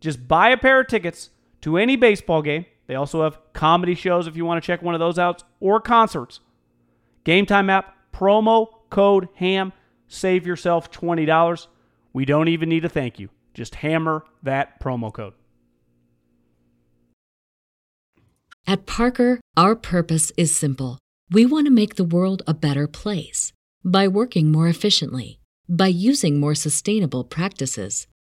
Just buy a pair of tickets to any baseball game. They also have comedy shows if you want to check one of those out, or concerts. Game Time app, promo code HAM, save yourself $20. We don't even need a thank you. Just hammer that promo code. At Parker, our purpose is simple. We want to make the world a better place by working more efficiently, by using more sustainable practices,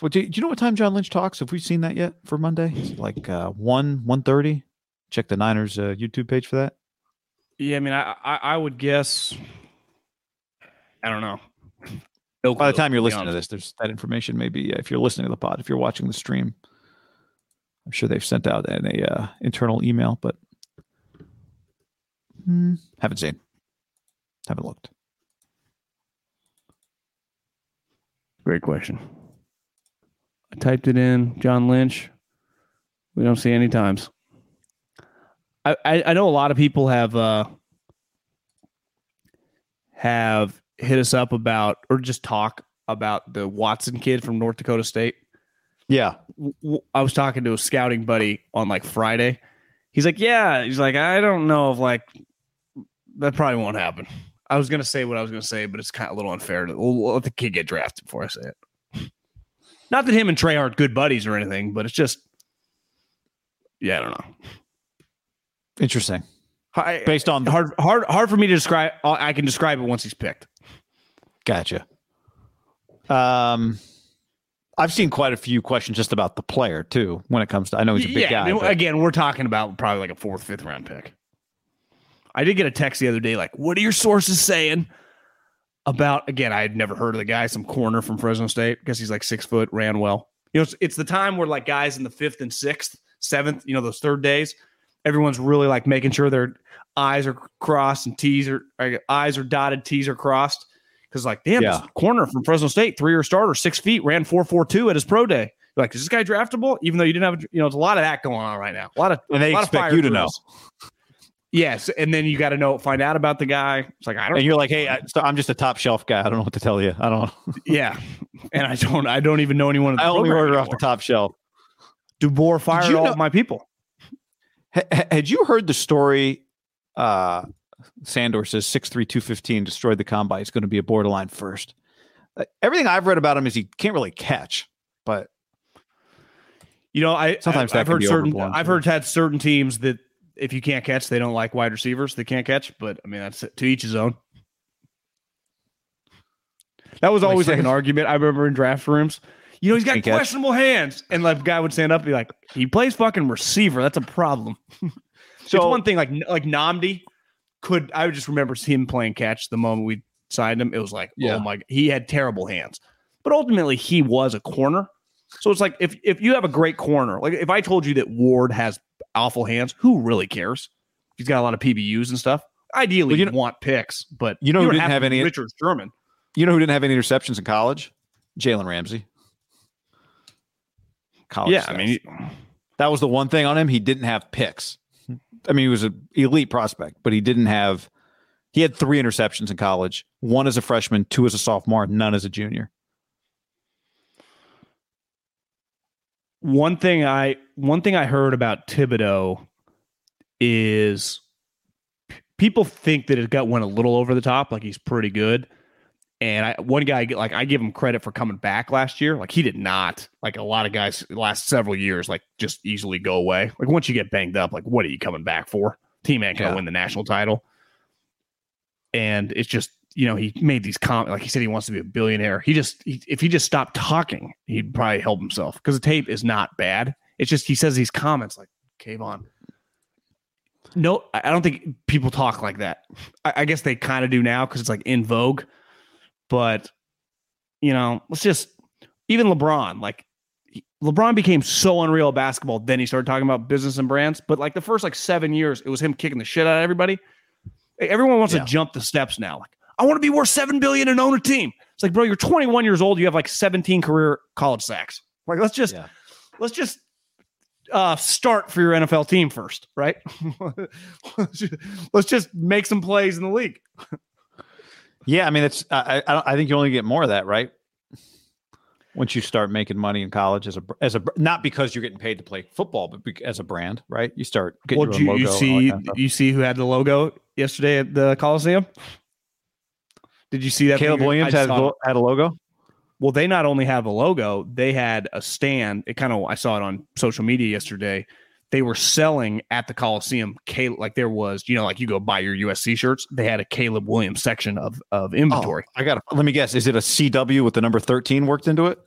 Well, do, do you know what time John Lynch talks? Have we seen that yet for Monday? It's like uh, one one thirty. Check the Niners uh, YouTube page for that. Yeah, I mean, I I, I would guess. I don't know. No By the time you're listening to this, there's that information. Maybe uh, if you're listening to the pod, if you're watching the stream, I'm sure they've sent out an a uh, internal email, but hmm, haven't seen, haven't looked. Great question. I typed it in, John Lynch. We don't see any times. I, I, I know a lot of people have uh have hit us up about or just talk about the Watson kid from North Dakota State. Yeah, I was talking to a scouting buddy on like Friday. He's like, "Yeah." He's like, "I don't know if like that probably won't happen." I was gonna say what I was gonna say, but it's kind of a little unfair to we'll let the kid get drafted before I say it. Not that him and Trey aren't good buddies or anything, but it's just, yeah, I don't know. interesting. I- Based on hard, hard, hard for me to describe. I can describe it once he's picked. gotcha. Um, I've seen quite a few questions just about the player too. When it comes to, I know he's a big yeah, guy. I mean, again, we're talking about probably like a fourth, fifth round pick. I did get a text the other day, like, "What are your sources saying about?" Again, I had never heard of the guy, some corner from Fresno State, because he's like six foot, ran well. You know, it's, it's the time where like guys in the fifth and sixth, seventh, you know, those third days, everyone's really like making sure their eyes are crossed and T's are eyes are dotted, T's are crossed. Because like, damn, Yeah. this corner from Fresno State, three year starter, six feet, ran four four two at his pro day. You're like, is this guy draftable? Even though you didn't have, a, you know, it's a lot of that going on right now. A lot of and they a lot of expect fire you to know. Yes, and then you got to know, find out about the guy. It's like I don't. And you're like, hey, I, so I'm just a top shelf guy. I don't know what to tell you. I don't. [LAUGHS] yeah, and I don't. I don't even know anyone. I only order off the top shelf. DeBoer fired all know- of my people. Ha- ha- had you heard the story? Uh, Sandor says six three two fifteen destroyed the combine. He's going to be a borderline first. Uh, everything I've read about him is he can't really catch, but You know, I Sometimes I, I've heard certain. I've heard had certain teams that if you can't catch, they don't like wide receivers. They can't catch, but I mean that's to each his own. That was always like an argument. I remember in draft rooms. You know, he's got Can't catch. questionable hands, and like guy would stand up and be like, "He plays fucking receiver. That's a problem." [LAUGHS] so it's one thing like like Nnamdi could I would just remember him playing catch the moment we signed him. It was like, oh Yeah. oh my he had terrible hands. But ultimately he was a corner. So it's like if if you have a great corner, like if I told you that Ward has awful hands, who really cares? He's got a lot of PBUs and stuff. Ideally, Well, you you want picks, but You know who didn't have any- Richard Sherman. You know who didn't have any interceptions in college? Jalen Ramsey. College Yeah, I mean, that was the one thing on him. He didn't have picks. I mean, he was an elite prospect, but he didn't have. He had three interceptions in college: one as a freshman, two as a sophomore, none as a junior. One thing I one thing I heard about Thibodeaux is people think that it got went a little over the top, like he's pretty good. And I one guy like I give him credit for coming back last year. Like he did not like a lot of guys last several years like just easily go away. Like once you get banged up, like what are you coming back for? Team ain't gonna Yeah. win the national title. And it's just you know he made these comments like he said he wants to be a billionaire. He just he, if he just stopped talking, he'd probably help himself because the tape is not bad. It's just he says these comments like Kayvon. No, I don't think people talk like that. I, I guess they kind of do now because it's like in vogue. But you know, let's just even LeBron. Like LeBron became so unreal at basketball. Then he started talking about business and brands. But like the first like seven years, it was him kicking the shit out of everybody. Everyone wants Yeah. to jump the steps now. Like I want to be worth seven billion and own a team. It's like, bro, you're 21 years old. You have like 17 career college sacks. Like let's just Yeah. let's just uh, start for your NFL team first, right? let's, [LAUGHS] just, let's just make some plays in the league. Yeah, I mean, it's I I, I think you only get more of that, right? Once you start making money in college as a as a not because you're getting paid to play football, but bec- as a brand, right? You start getting Well, your you, you logo and see, kind of you see who had the logo yesterday at the Coliseum. Did you see that? Caleb thing? Williams had, had a logo. Well, they not only have a logo, they had a stand. It kind of I saw it on social media yesterday. They were selling at the Coliseum. Caleb, like there was, you know, like you go buy your USC shirts. They had a Caleb Williams section of of oh, inventory. I got. Let me guess. Is it a CW with the number thirteen worked into it?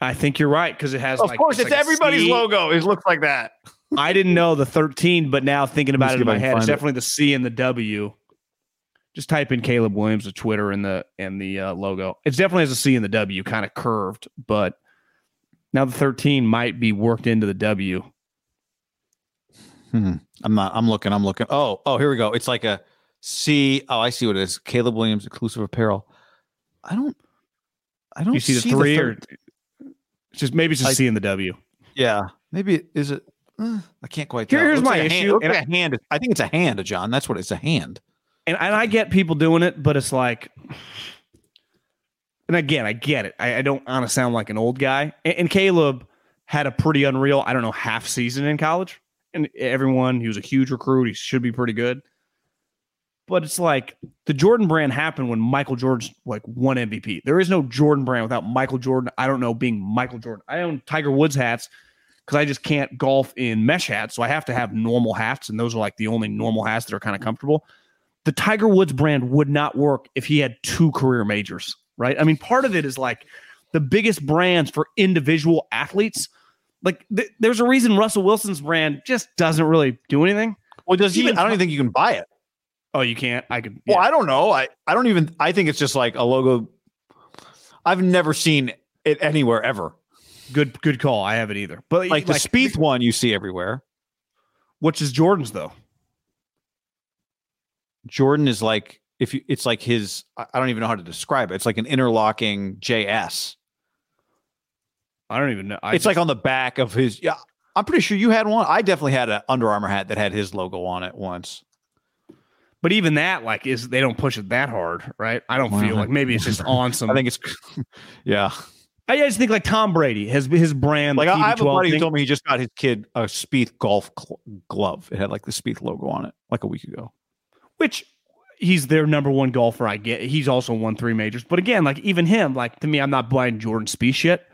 I think you're right because it has. Of like, course, it's like everybody's C. logo. It looks like that. I didn't know the 13, but now thinking about Let's it in my head, it's it. definitely the C and the W. Just type in Caleb Williams to Twitter and the and the uh, logo. It's definitely has a C and the W, kind of curved, but now the 13 might be worked into the W. Hmm. I'm not. I'm looking. I'm looking. Oh, oh, here we go. It's like a C. Oh, I see what it is. Caleb Williams exclusive apparel. I don't. I don't You see the see three, thir- or it's just maybe it's just I- C and the W. yeah, maybe is it. uh, I can't quite. Tell. Here's my hand. issue, It and a hand. I think it's a hand, John. That's what it's a hand. And and I get people doing it, but it's like, and again, I get it. I, I don't want to sound like an old guy. And, and Caleb had a pretty unreal, I don't know, half season in college, and everyone he was a huge recruit. He should be pretty good. But it's like the Jordan brand happened when Michael Jordan like won MVP. There is no Jordan brand without Michael Jordan. I don't know being Michael Jordan. I own Tiger Woods hats because I just can't golf in mesh hats, so I have to have normal hats, and those are like the only normal hats that are kind of comfortable the Tiger Woods brand would not work if he had two career majors, right? I mean, part of it is like the biggest brands for individual athletes. Like, th- there's a reason Russell Wilson's brand just doesn't really do anything. Well, does Even even? I don't even think you can buy it. Oh, you can't. I could. Well. I don't know. I I don't even. I think it's just like a logo. I've never seen it anywhere ever. good, good call. I haven't either. But Like the Spieth one, you see everywhere. which is Jordan's though. Jordan is like if you. It's like his. I don't even know how to describe it. It's like an interlocking JS. I don't even know. I it's like on the back of his. Yeah, I'm pretty sure you had one. I definitely had an Under Armour hat that had his logo on it once. but even that, like, is they don't push it that hard, right? I don't feel like maybe it's just [LAUGHS] on some. I think it's. [LAUGHS] Yeah, I just think like Tom Brady has his brand. like I have a TB12 buddy who told me he just got his kid a Spieth golf cl- glove. It had like the Spieth logo on it, like a week ago. Which he's their number one golfer. I get. He's also won three majors, but again, like even him, like to me, I'm not buying Jordan Spieth shit.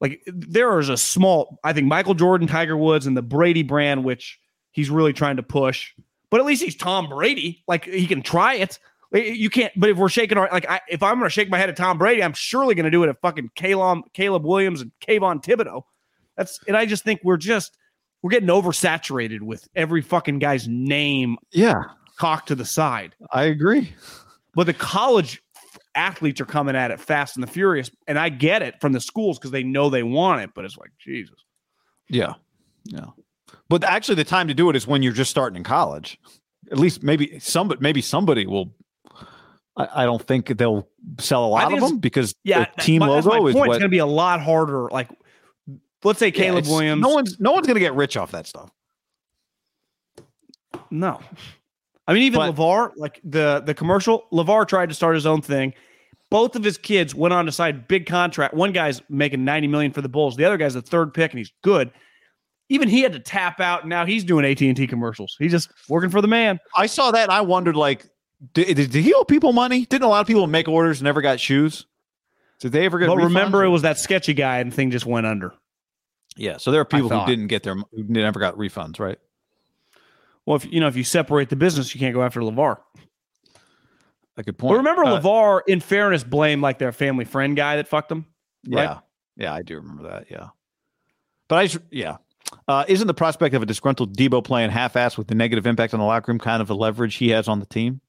Like there is a small, I think Michael Jordan, Tiger Woods, and the Brady brand, which he's really trying to push. But at least he's Tom Brady. Like he can try it. You can't. But if we're shaking our like, I, if I'm going to shake my head at Tom Brady, I'm surely going to do it at fucking Caleb, Caleb Williams and Kayvon Thibodeaux. That's and I just think we're just we're getting oversaturated with every fucking guy's name Yeah, cocked to the side. I agree. But the college athletes are coming at it fast and the furious, and I get it from the schools because they know they want it. But it's like Jesus. Yeah, yeah. But actually, the time to do it is when you're just starting in college. At least maybe somebody, maybe somebody will. I, I don't think they'll sell a lot of them because Yeah, the team my logo is what. It's going to be a lot harder. Like, let's say Caleb it's- Williams. No one's no one's going to get rich off that stuff. No. I mean, even But- LaVar, like the the commercial, LaVar tried to start his own thing. Both of his kids went on to sign big contract. One guy's making 90 million for the Bulls. The other guy's the third pick and he's good. Even he had to tap out. And now he's doing AT&T commercials. He's just working for the man. I saw that and I wondered, like, did, did he owe people money? Didn't a lot of people make orders and never got shoes? Did they ever get? But remember, it was that sketchy guy and the thing just went under. yeah. So there are people who didn't get their who never got refunds, right? Well, if you know, if you separate the business, you can't go after LaVar. A good But point. remember, Uh, LaVar, in fairness, blamed like their family friend guy that fucked them. Yeah, right? yeah, I do remember that. Yeah, but I just yeah. Uh, isn't the prospect of a disgruntled Deebo playing half-ass with the negative impact on the locker room kind of a leverage he has on the team?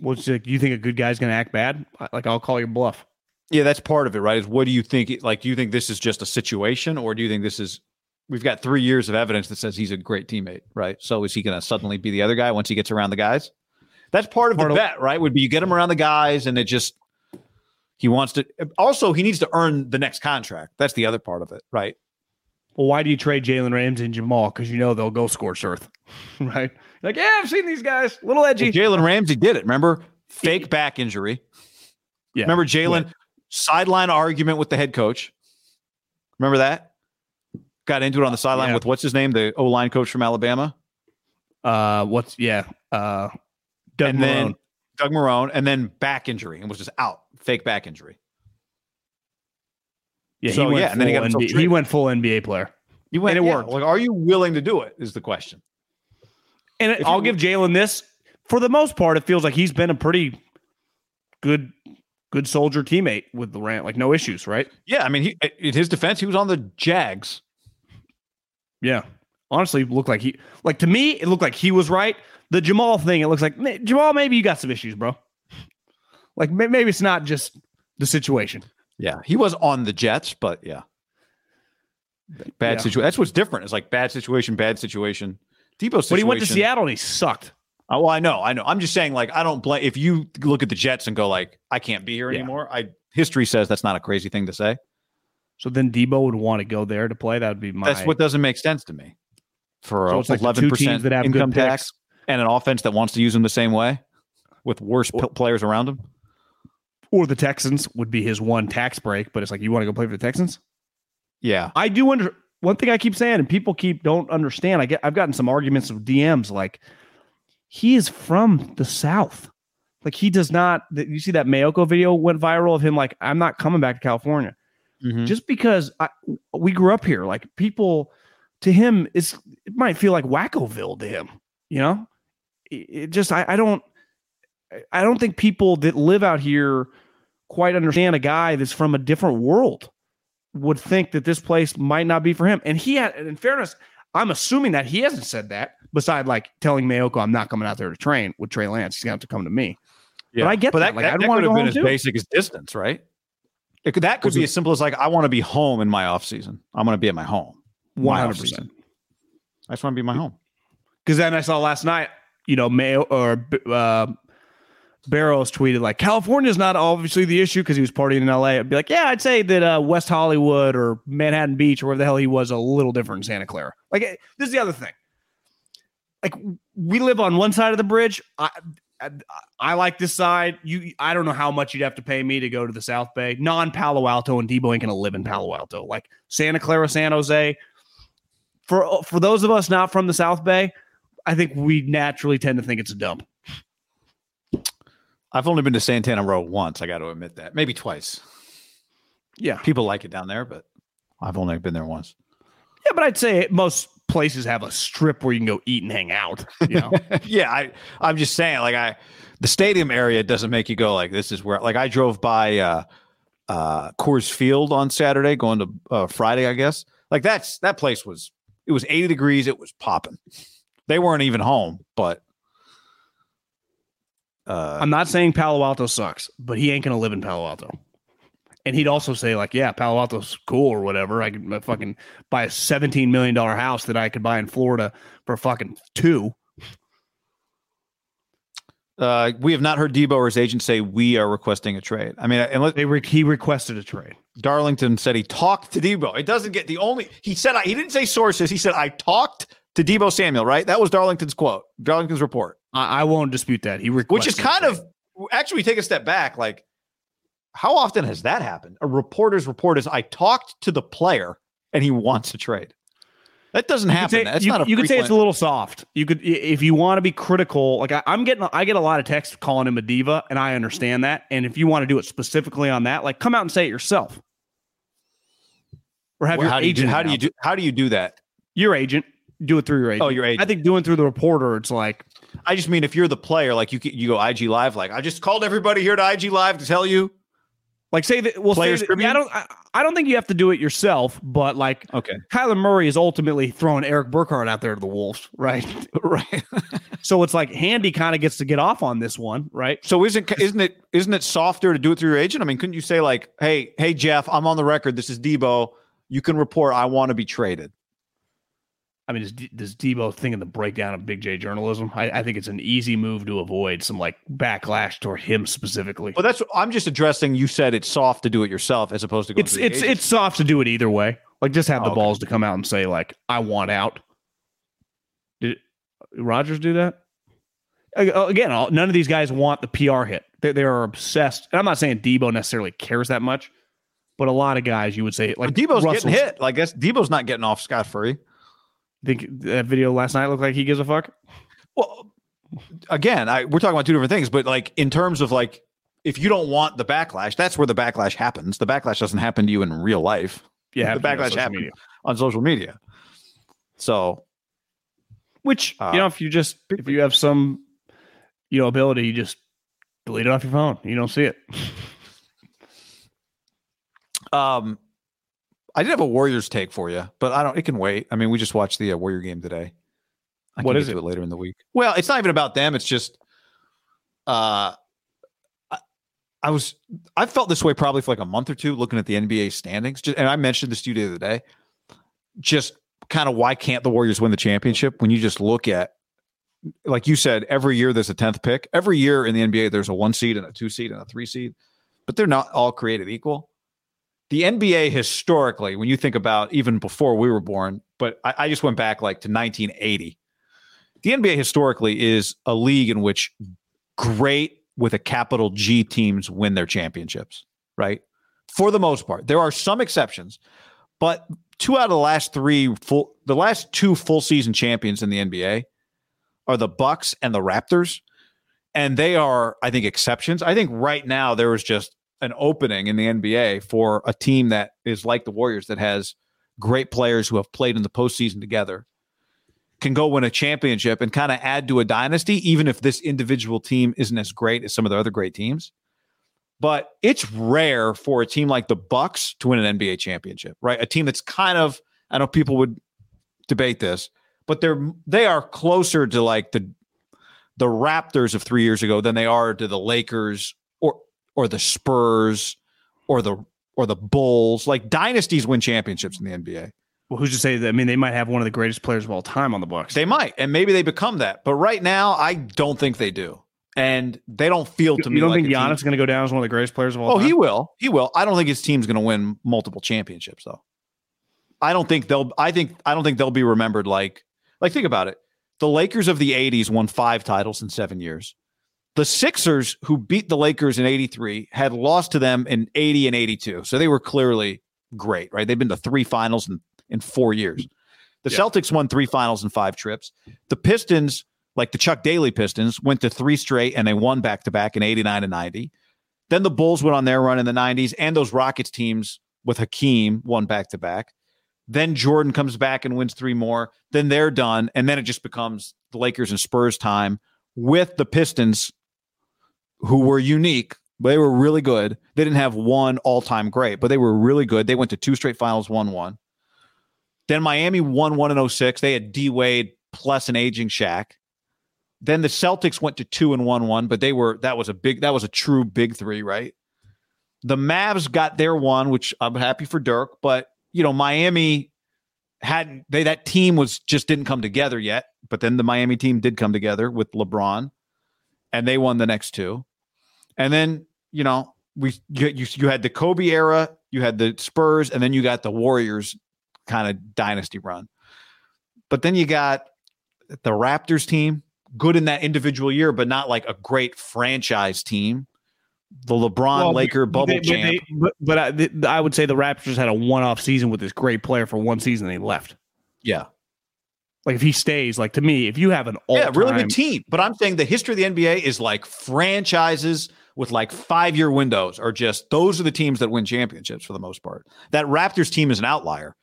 What's like, you think a good guy's going to act bad? Like I'll call your bluff. Yeah, that's part of it, right? Is what do you think? Like, do you think this is just a situation, or do you think this is? We've got three years of evidence that says he's a great teammate, right? So is he going to suddenly be the other guy once he gets around the guys? That's part of Part the of- bet, right? Would be you get him around the guys, and it just he wants to. Also, he needs to earn the next contract. That's the other part of it, right? Well, why do you trade Jalen Ramsey and Jamal? Because you know they'll go scorched earth, [LAUGHS] right? Like, yeah, I've seen these guys, a little edgy. Well, Jalen Ramsey did it. Remember, fake back injury. yeah, Remember Jalen sideline argument with the head coach. Remember that? Got into it on the sideline Yeah. with what's his name, the O line coach from Alabama, Uh, what's yeah? Uh, Doug and Marrone. then Doug Marrone, and then back injury and was just out, fake back injury. yeah, so, he went yeah, and then he full got NBA he went full NBA player. You went, And it yeah, worked. Like, are you willing to do it? Is the question. And If I'll give Jalen this. For the most part, it feels like he's been a pretty good, good soldier teammate with the rant. Like no issues, right? Yeah, I mean, he, in his defense, he was on the Jags. Yeah. Honestly, looked like he like to me, it looked like he was right. The Jamal thing, it looks like Jamal, maybe you got some issues, bro. Like maybe it's not just the situation. Yeah, he was on the Jets, but yeah, bad Yeah. situation. That's what's different. It's like bad situation, bad situation. Deebo situation. But he went to Seattle and he sucked. Oh, well, I know, I know. I'm just saying, like, I don't blame if you look at the Jets and go, like, I can't be here Yeah. anymore. I history says that's not a crazy thing to say. So then Deebo would want to go there to play. That would be my. That's what doesn't make sense to me. For So like eleven percent teams that have good income tax and an offense that wants to use him the same way with worse p- players around him. or the Texans would be his one tax break. But it's like you want to go play for the Texans. Yeah, I do under one thing I keep saying, and people keep don't understand. I get I've gotten some arguments of DMs like he is from the South. Like he does not. You see that Maiocco video went viral of him like I'm not coming back to California Mhm. just because I, we grew up here. Like people to him, it's it might feel like Wackoville to him. You know, it, it just I, I don't I don't think people that live out here quite understand a guy that's from a different world would think that this place might not be for him. And he had, and in fairness, I'm assuming that he hasn't said that. Beside like telling Maiocco, I'm not coming out there to train with Trey Lance. He's gonna have to come to me. yeah. I get but that. Like, I'd wanna could have go been home as too. basic as distance, right? It could, that could Was be it- as simple as like, I want to be home in my off season. I'm going to be at my home. 100. off-season. percent I just want to be my home. Because then I saw last night, you know, Mayo or uh, Barrows tweeted like California is not obviously the issue because he was partying in LA. I'd be like, yeah, I'd say that uh, West Hollywood or Manhattan Beach or wherever the hell he was a little different in Santa Clara. Like eh, this is the other thing. Like we live on one side of the bridge. I, I, I like this side. You, I don't know how much you'd have to pay me to go to the South Bay. Non Palo Alto and Deebo ain't gonna live in Palo Alto. Like Santa Clara, San Jose. For for those of us not from the South Bay, I think we naturally tend to think it's a dump. I've only been to Santana Row once. I got to admit that. Maybe twice. Yeah. People like it down there, but I've only been there once. Yeah, but I'd say most places have a strip where you can go eat and hang out. You know, [LAUGHS] yeah, I I'm just saying, like I the stadium area doesn't make you go like this is where like I drove by uh uh Coors Field on Saturday going to uh, Friday, I guess. Like that's that place was it was 80 degrees, it was popping. They weren't even home, but uh I'm not saying Palo Alto sucks, but he ain't gonna live in Palo Alto. And he'd also say like, yeah, Palo Alto's cool or whatever. I could uh, fucking buy a 17 million dollar house that I could buy in Florida for fucking two. uh we have not heard Deebo or his agent say we are requesting a trade. I mean, unless They re- he requested a trade. Darlington said he talked to Deebo. It doesn't get the only he said I, he didn't say sources. He said I talked to Deebo Samuel, right? That was Darlington's quote. Darlington's report. I, I won't dispute that. He requested which is kind of actually take a step back like how often has that happened a reporter's report is i talked to the player and he wants a trade that doesn't You could happen say- that's you, not a you could say it's a little soft. You could, if you want to be critical, like I, I'm getting, I get a lot of texts calling him a diva, and I understand that. And if you want to do it specifically on that, like come out and say it yourself, or have Well, your how do you do agent. how do you do how do you do that your agent do it through your oh, agent? Oh, your agent. I think doing through the reporter, it's like i just mean if you're the player like you you go ig live like i just called everybody here to ig live to tell you Like say that we'll Players say that, Tribune? I don't I, I don't think you have to do it yourself, but like Okay. Kyler Murray is ultimately throwing Erik Burkhardt out there to the Wolves, right? [LAUGHS] Right. [LAUGHS] so it's like Handy kind of gets to get off on this one, right? so isn't isn't it isn't it softer to do it through your agent? I mean, couldn't you say like, hey, hey Jeff, I'm on the record. This is Deebo. You can report I want to be traded. I mean, does, D- does Deebo think in the breakdown of Big J journalism? I, I think it's an easy move to avoid some like backlash toward him specifically. But that's I'm just addressing. You said it's soft to do it yourself as opposed to going it's it's agent. it's soft to do it either way. Like just have Oh, the okay. balls to come out and say like I want out. Did Rodgers do that? Uh, Again, all, none of these guys want the PR hit. They they are obsessed. And I'm not saying Deebo necessarily cares that much, but a lot of guys you would say like But Deebo's Russell's- getting hit. Like that's Deebo's not getting off scot free. Think that video last night looked like he gives a fuck. Well, again, I, we're talking about two different things, but like in terms of like, if you don't want the backlash, that's where the backlash happens. The backlash doesn't happen to you in real life Yeah, the backlash happens media. on social media. So Which Uh, you know, if you just if you have some you know ability, you just delete it off your phone. You don't see it. Um, I did have a Warriors take for you, but I don't. It can wait. I mean, we just watched the uh, Warrior game today. I What is it? it later in the week? Well, it's not even about them. It's just, uh, I, I was I felt this way probably for like a month or two looking at the NBA standings. Just, and I mentioned this to you the other day. Just kind of why can't the Warriors win the championship when you just look at, like you said, every year there's a tenth pick. Every year in the NBA there's a one seed and a two seed and a three seed, but they're not all created equal the NBA historically, when you think about even before we were born, but I, I just went back like to 1980. The NBA historically is a league in which great with a capital G teams win their championships, right? For the most part, there are some exceptions, but two out of the last three full, the last two full season champions in the NBA are the Bucks and the Raptors, and they are, I think, exceptions. I think right now there was just an opening in the NBA for a team that is like the Warriors that has great players who have played in the postseason together, can go win a championship and kind of add to a dynasty, even if this individual team isn't as great as some of the other great teams. But it's rare for a team like the Bucks to win an NBA championship, right? A team that's kind of I know people would debate this, but they're they are closer to like the the Raptors of three years ago than they are to the Lakers or the Spurs or the or the Bulls. Like dynasties win championships in the NBA. Well, who's to say that? I mean, they might have one of the greatest players of all time on the Bucks. They might, and maybe they become that. But right now, I don't think they do, and they don't feel to me. you don't like think Giannis is going to go down as one of the greatest players of all Oh, time? he will. He will. I don't think his team's going to win multiple championships, though. I don't think they'll. I think. I don't think they'll be remembered like. Like think about it. The Lakers of the '80s won five titles in seven years. The Sixers, who beat the Lakers in '83, had lost to them in '80 and '82, so they were clearly great, right? They've been to three finals in in four years. The Yeah. Celtics won three finals in five trips. The Pistons, like the Chuck Daly Pistons, went to three straight and they won back to back in '89 and '90. Then the Bulls went on their run in the 90s, and those Rockets teams with Hakeem won back to back. Then Jordan comes back and wins three more. Then they're done. And then it just becomes the Lakers and Spurs time with the Pistons, who were unique. They were really good. They didn't have one all time great, but they were really good. They went to two straight finals, 1 1. Then Miami won 1 in 06. They had D Wade plus an aging Shaq. Then the Celtics went to 2 and 1 1, but they were, that was a big, that was a true big three, right? The Mavs got their one, which I'm happy for Dirk, but you know, Miami hadn't they that team was just didn't come together yet. But then the Miami team did come together with LeBron, and they won the next two. And then you know we you you, you had the Kobe era, you had the Spurs, and then you got the Warriors kind of dynasty run. But then you got the Raptors team, good in that individual year, but not like a great franchise team. The LeBron Well, Laker bubble they- but champ. they- But, but I, I would say the Raptors had a one-off season with this great player for one season. and They left. yeah. Like if he stays, like to me, if you have an all yeah, really good team. But I'm saying the history of the NBA is like franchises with like five year windows are just those are the teams that win championships for the most part. That Raptors team is an outlier.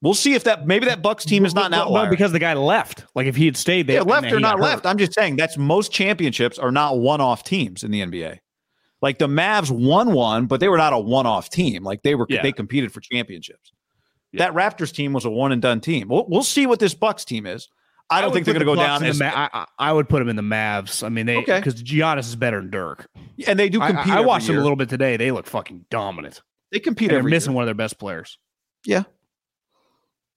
We'll see if that maybe that Bucks team is not an Well, outlier. because the guy left. Like if he had stayed, they yeah, left or not left. hurt. I'm just saying that's most championships are not one off teams in the NBA. Like the Mavs won one, but they were not a one-off team. Like they were, Yeah. they competed for championships. That Raptors team was a one and done team. We'll, we'll see what this Bucks team is. I don't would think they're going to the go down in as, the Ma- I, I I would put them in the Mavs. I mean, they Okay. because Giannis is better than Dirk. and they do I, compete. I every watched them a little bit today. They look fucking dominant. They compete And they're missing year. one of their best players. Yeah.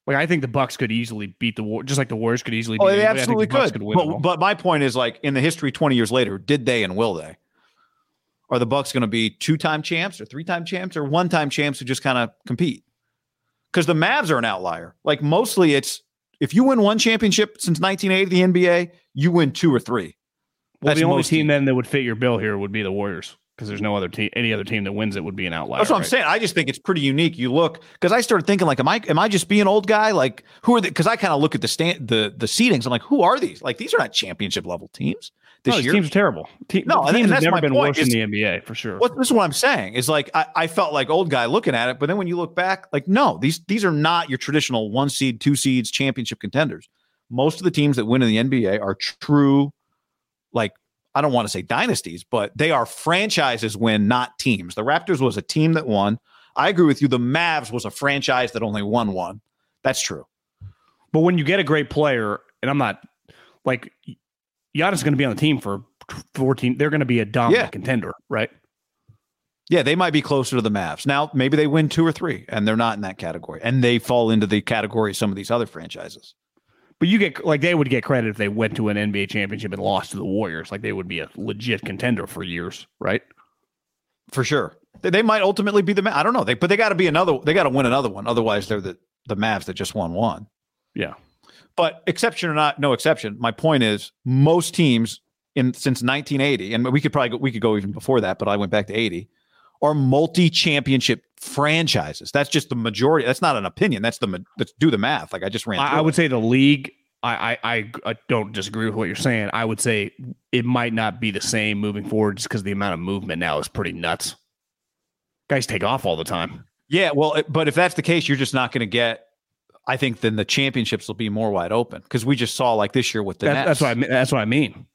Like I think the Bucks could easily beat the War, just like the Warriors could easily. Oh, beat they. I absolutely the could. win But, but my point is, like in the history, twenty years later, did they and will they? Are the Bucks going to be two-time champs or three-time champs or one-time champs who just kind of compete? Because the Mavs are an outlier. Like mostly, it's if you win one championship since 1980, the NBA, you win two or three. well, that's the only team then that would fit your bill here would be the Warriors because there's no other team, any other team that wins it would be an outlier. That's what I'm right? saying. I just think it's pretty unique. You look because I started thinking like, am I am I just being old guy? Like who are the? Because I kind of look at the stand the the seedings. I'm like, who are these? Like these are not championship level teams this year. teams are terrible. Te- No, and- teams and have that's never been point, worse in the NBA for sure. What this is what I'm saying is like I, I felt like old guy looking at it, but then when you look back, like no, these these are not your traditional one seed, two seeds, championship contenders. Most of the teams that win in the NBA are true, like I don't want to say dynasties, but they are franchises win, not teams. The Raptors was a team that won. I agree with you. The Mavs was a franchise that only won one. That's true. But when you get a great player, and I'm not like Giannis is going to be on the team for 14. They're going to be a dominant Yeah. contender, right? Yeah, they might be closer to the Mavs. Now, maybe they win two or three, and they're not in that category. And they fall into the category of some of these other franchises. But you get like they would get credit if they went to an NBA championship and lost to the Warriors. Like they would be a legit contender for years, right? For sure. They, they might ultimately be the Ma- I don't know. They but they got to be another they got to win another one. Otherwise, they're the the Mavs that just won one. Yeah. But exception or not, no exception. My point is most teams in since 1980 and we could probably go, we could go even before that, but I went back to 80 are multi-championship franchises. That's just the majority. That's not an opinion. That's the let's do the math. Like I just ran I, I it. would say the league. I, I I I don't disagree with what you're saying. I would say it might not be the same moving forward just because the amount of movement now is pretty nuts. Guys take off all the time. Yeah, well, but if that's the case, you're just not going to get. I think then the championships will be more wide open because we just saw like this year with the That, Nets. that's what I mean. That's what I mean.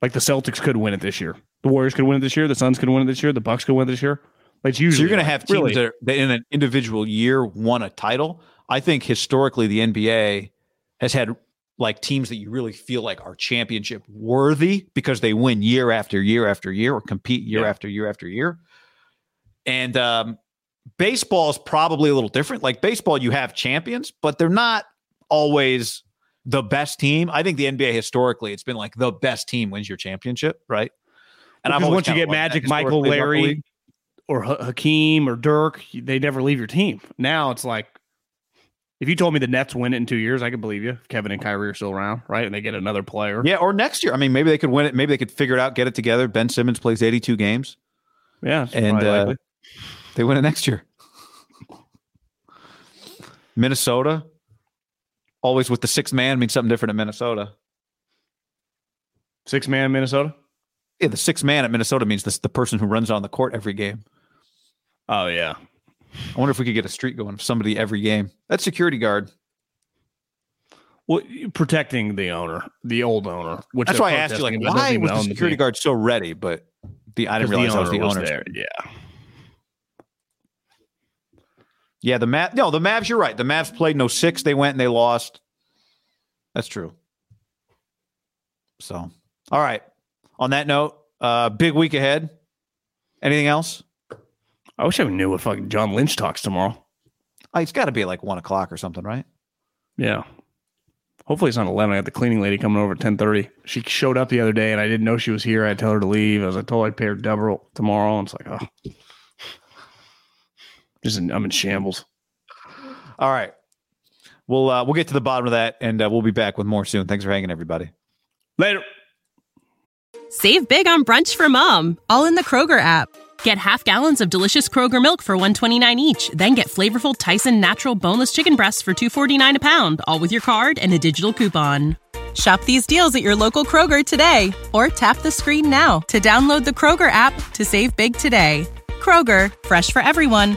Like the Celtics could win it this year. The Warriors could win it this year. The Suns could win it this year. The Bucks could win it this year. Like it's So you're going to have teams really- that, are, that in an individual year won a title. I think historically the NBA has had like teams that you really feel like are championship worthy because they win year after year after year or compete year Yeah. after year after year. And um, baseball is probably a little different. Like baseball, you have champions, but they're not always the best team. I think the NBA historically, it's been like the best team wins your championship, right? Because always once you get Magic, Michael, historically about the Larry, or Ha- Hakeem or Dirk, they never leave your team. Now it's like, if you told me the Nets win it in two years, I could believe you. If Kevin and Kyrie are still around, right? And they get another player. Yeah, or next year. I mean, maybe they could win it. Maybe they could figure it out, get it together. Ben Simmons plays 82 games. yeah. And, uh. They win it next year. Minnesota, always with the sixth man means something different in Minnesota. six man Minnesota. Yeah, the sixth man at Minnesota means this the person who runs on the court every game. Oh yeah. I wonder if we could get a streak going of somebody every game. That security guard. Well, protecting the owner, the old owner. Which That's why I asked you, like, protesting, but doesn't why was the security team. guard so ready? But the I didn't realize that was the owner owner. there. Yeah. Yeah, the Mav. No, the Mavs. You're right. The Mavs played no six. They went and they lost. That's true. So, all right. On that note, uh, big week ahead. Anything else? I wish I knew what fucking John Lynch talks tomorrow. Oh, it's got to be like one o'clock or something, right? Yeah. Hopefully it's not eleven. I got the cleaning lady coming over at ten thirty. She showed up the other day and I didn't know she was here. I tell her to leave. I was like, told I'd pay her double tomorrow. And it's like, oh, just in, I'm in shambles. All right. We'll uh, we'll get to the bottom of that, and uh, we'll be back with more soon. Thanks for hanging, everybody. Later. Save big on brunch for mom, all in the Kroger app. Get half gallons of delicious Kroger milk for 129 each, then get flavorful Tyson natural boneless chicken breasts for 249 a pound, all with your card and a digital coupon. Shop these deals at your local Kroger today or tap the screen now to download the Kroger app to save big today. Kroger, fresh for everyone.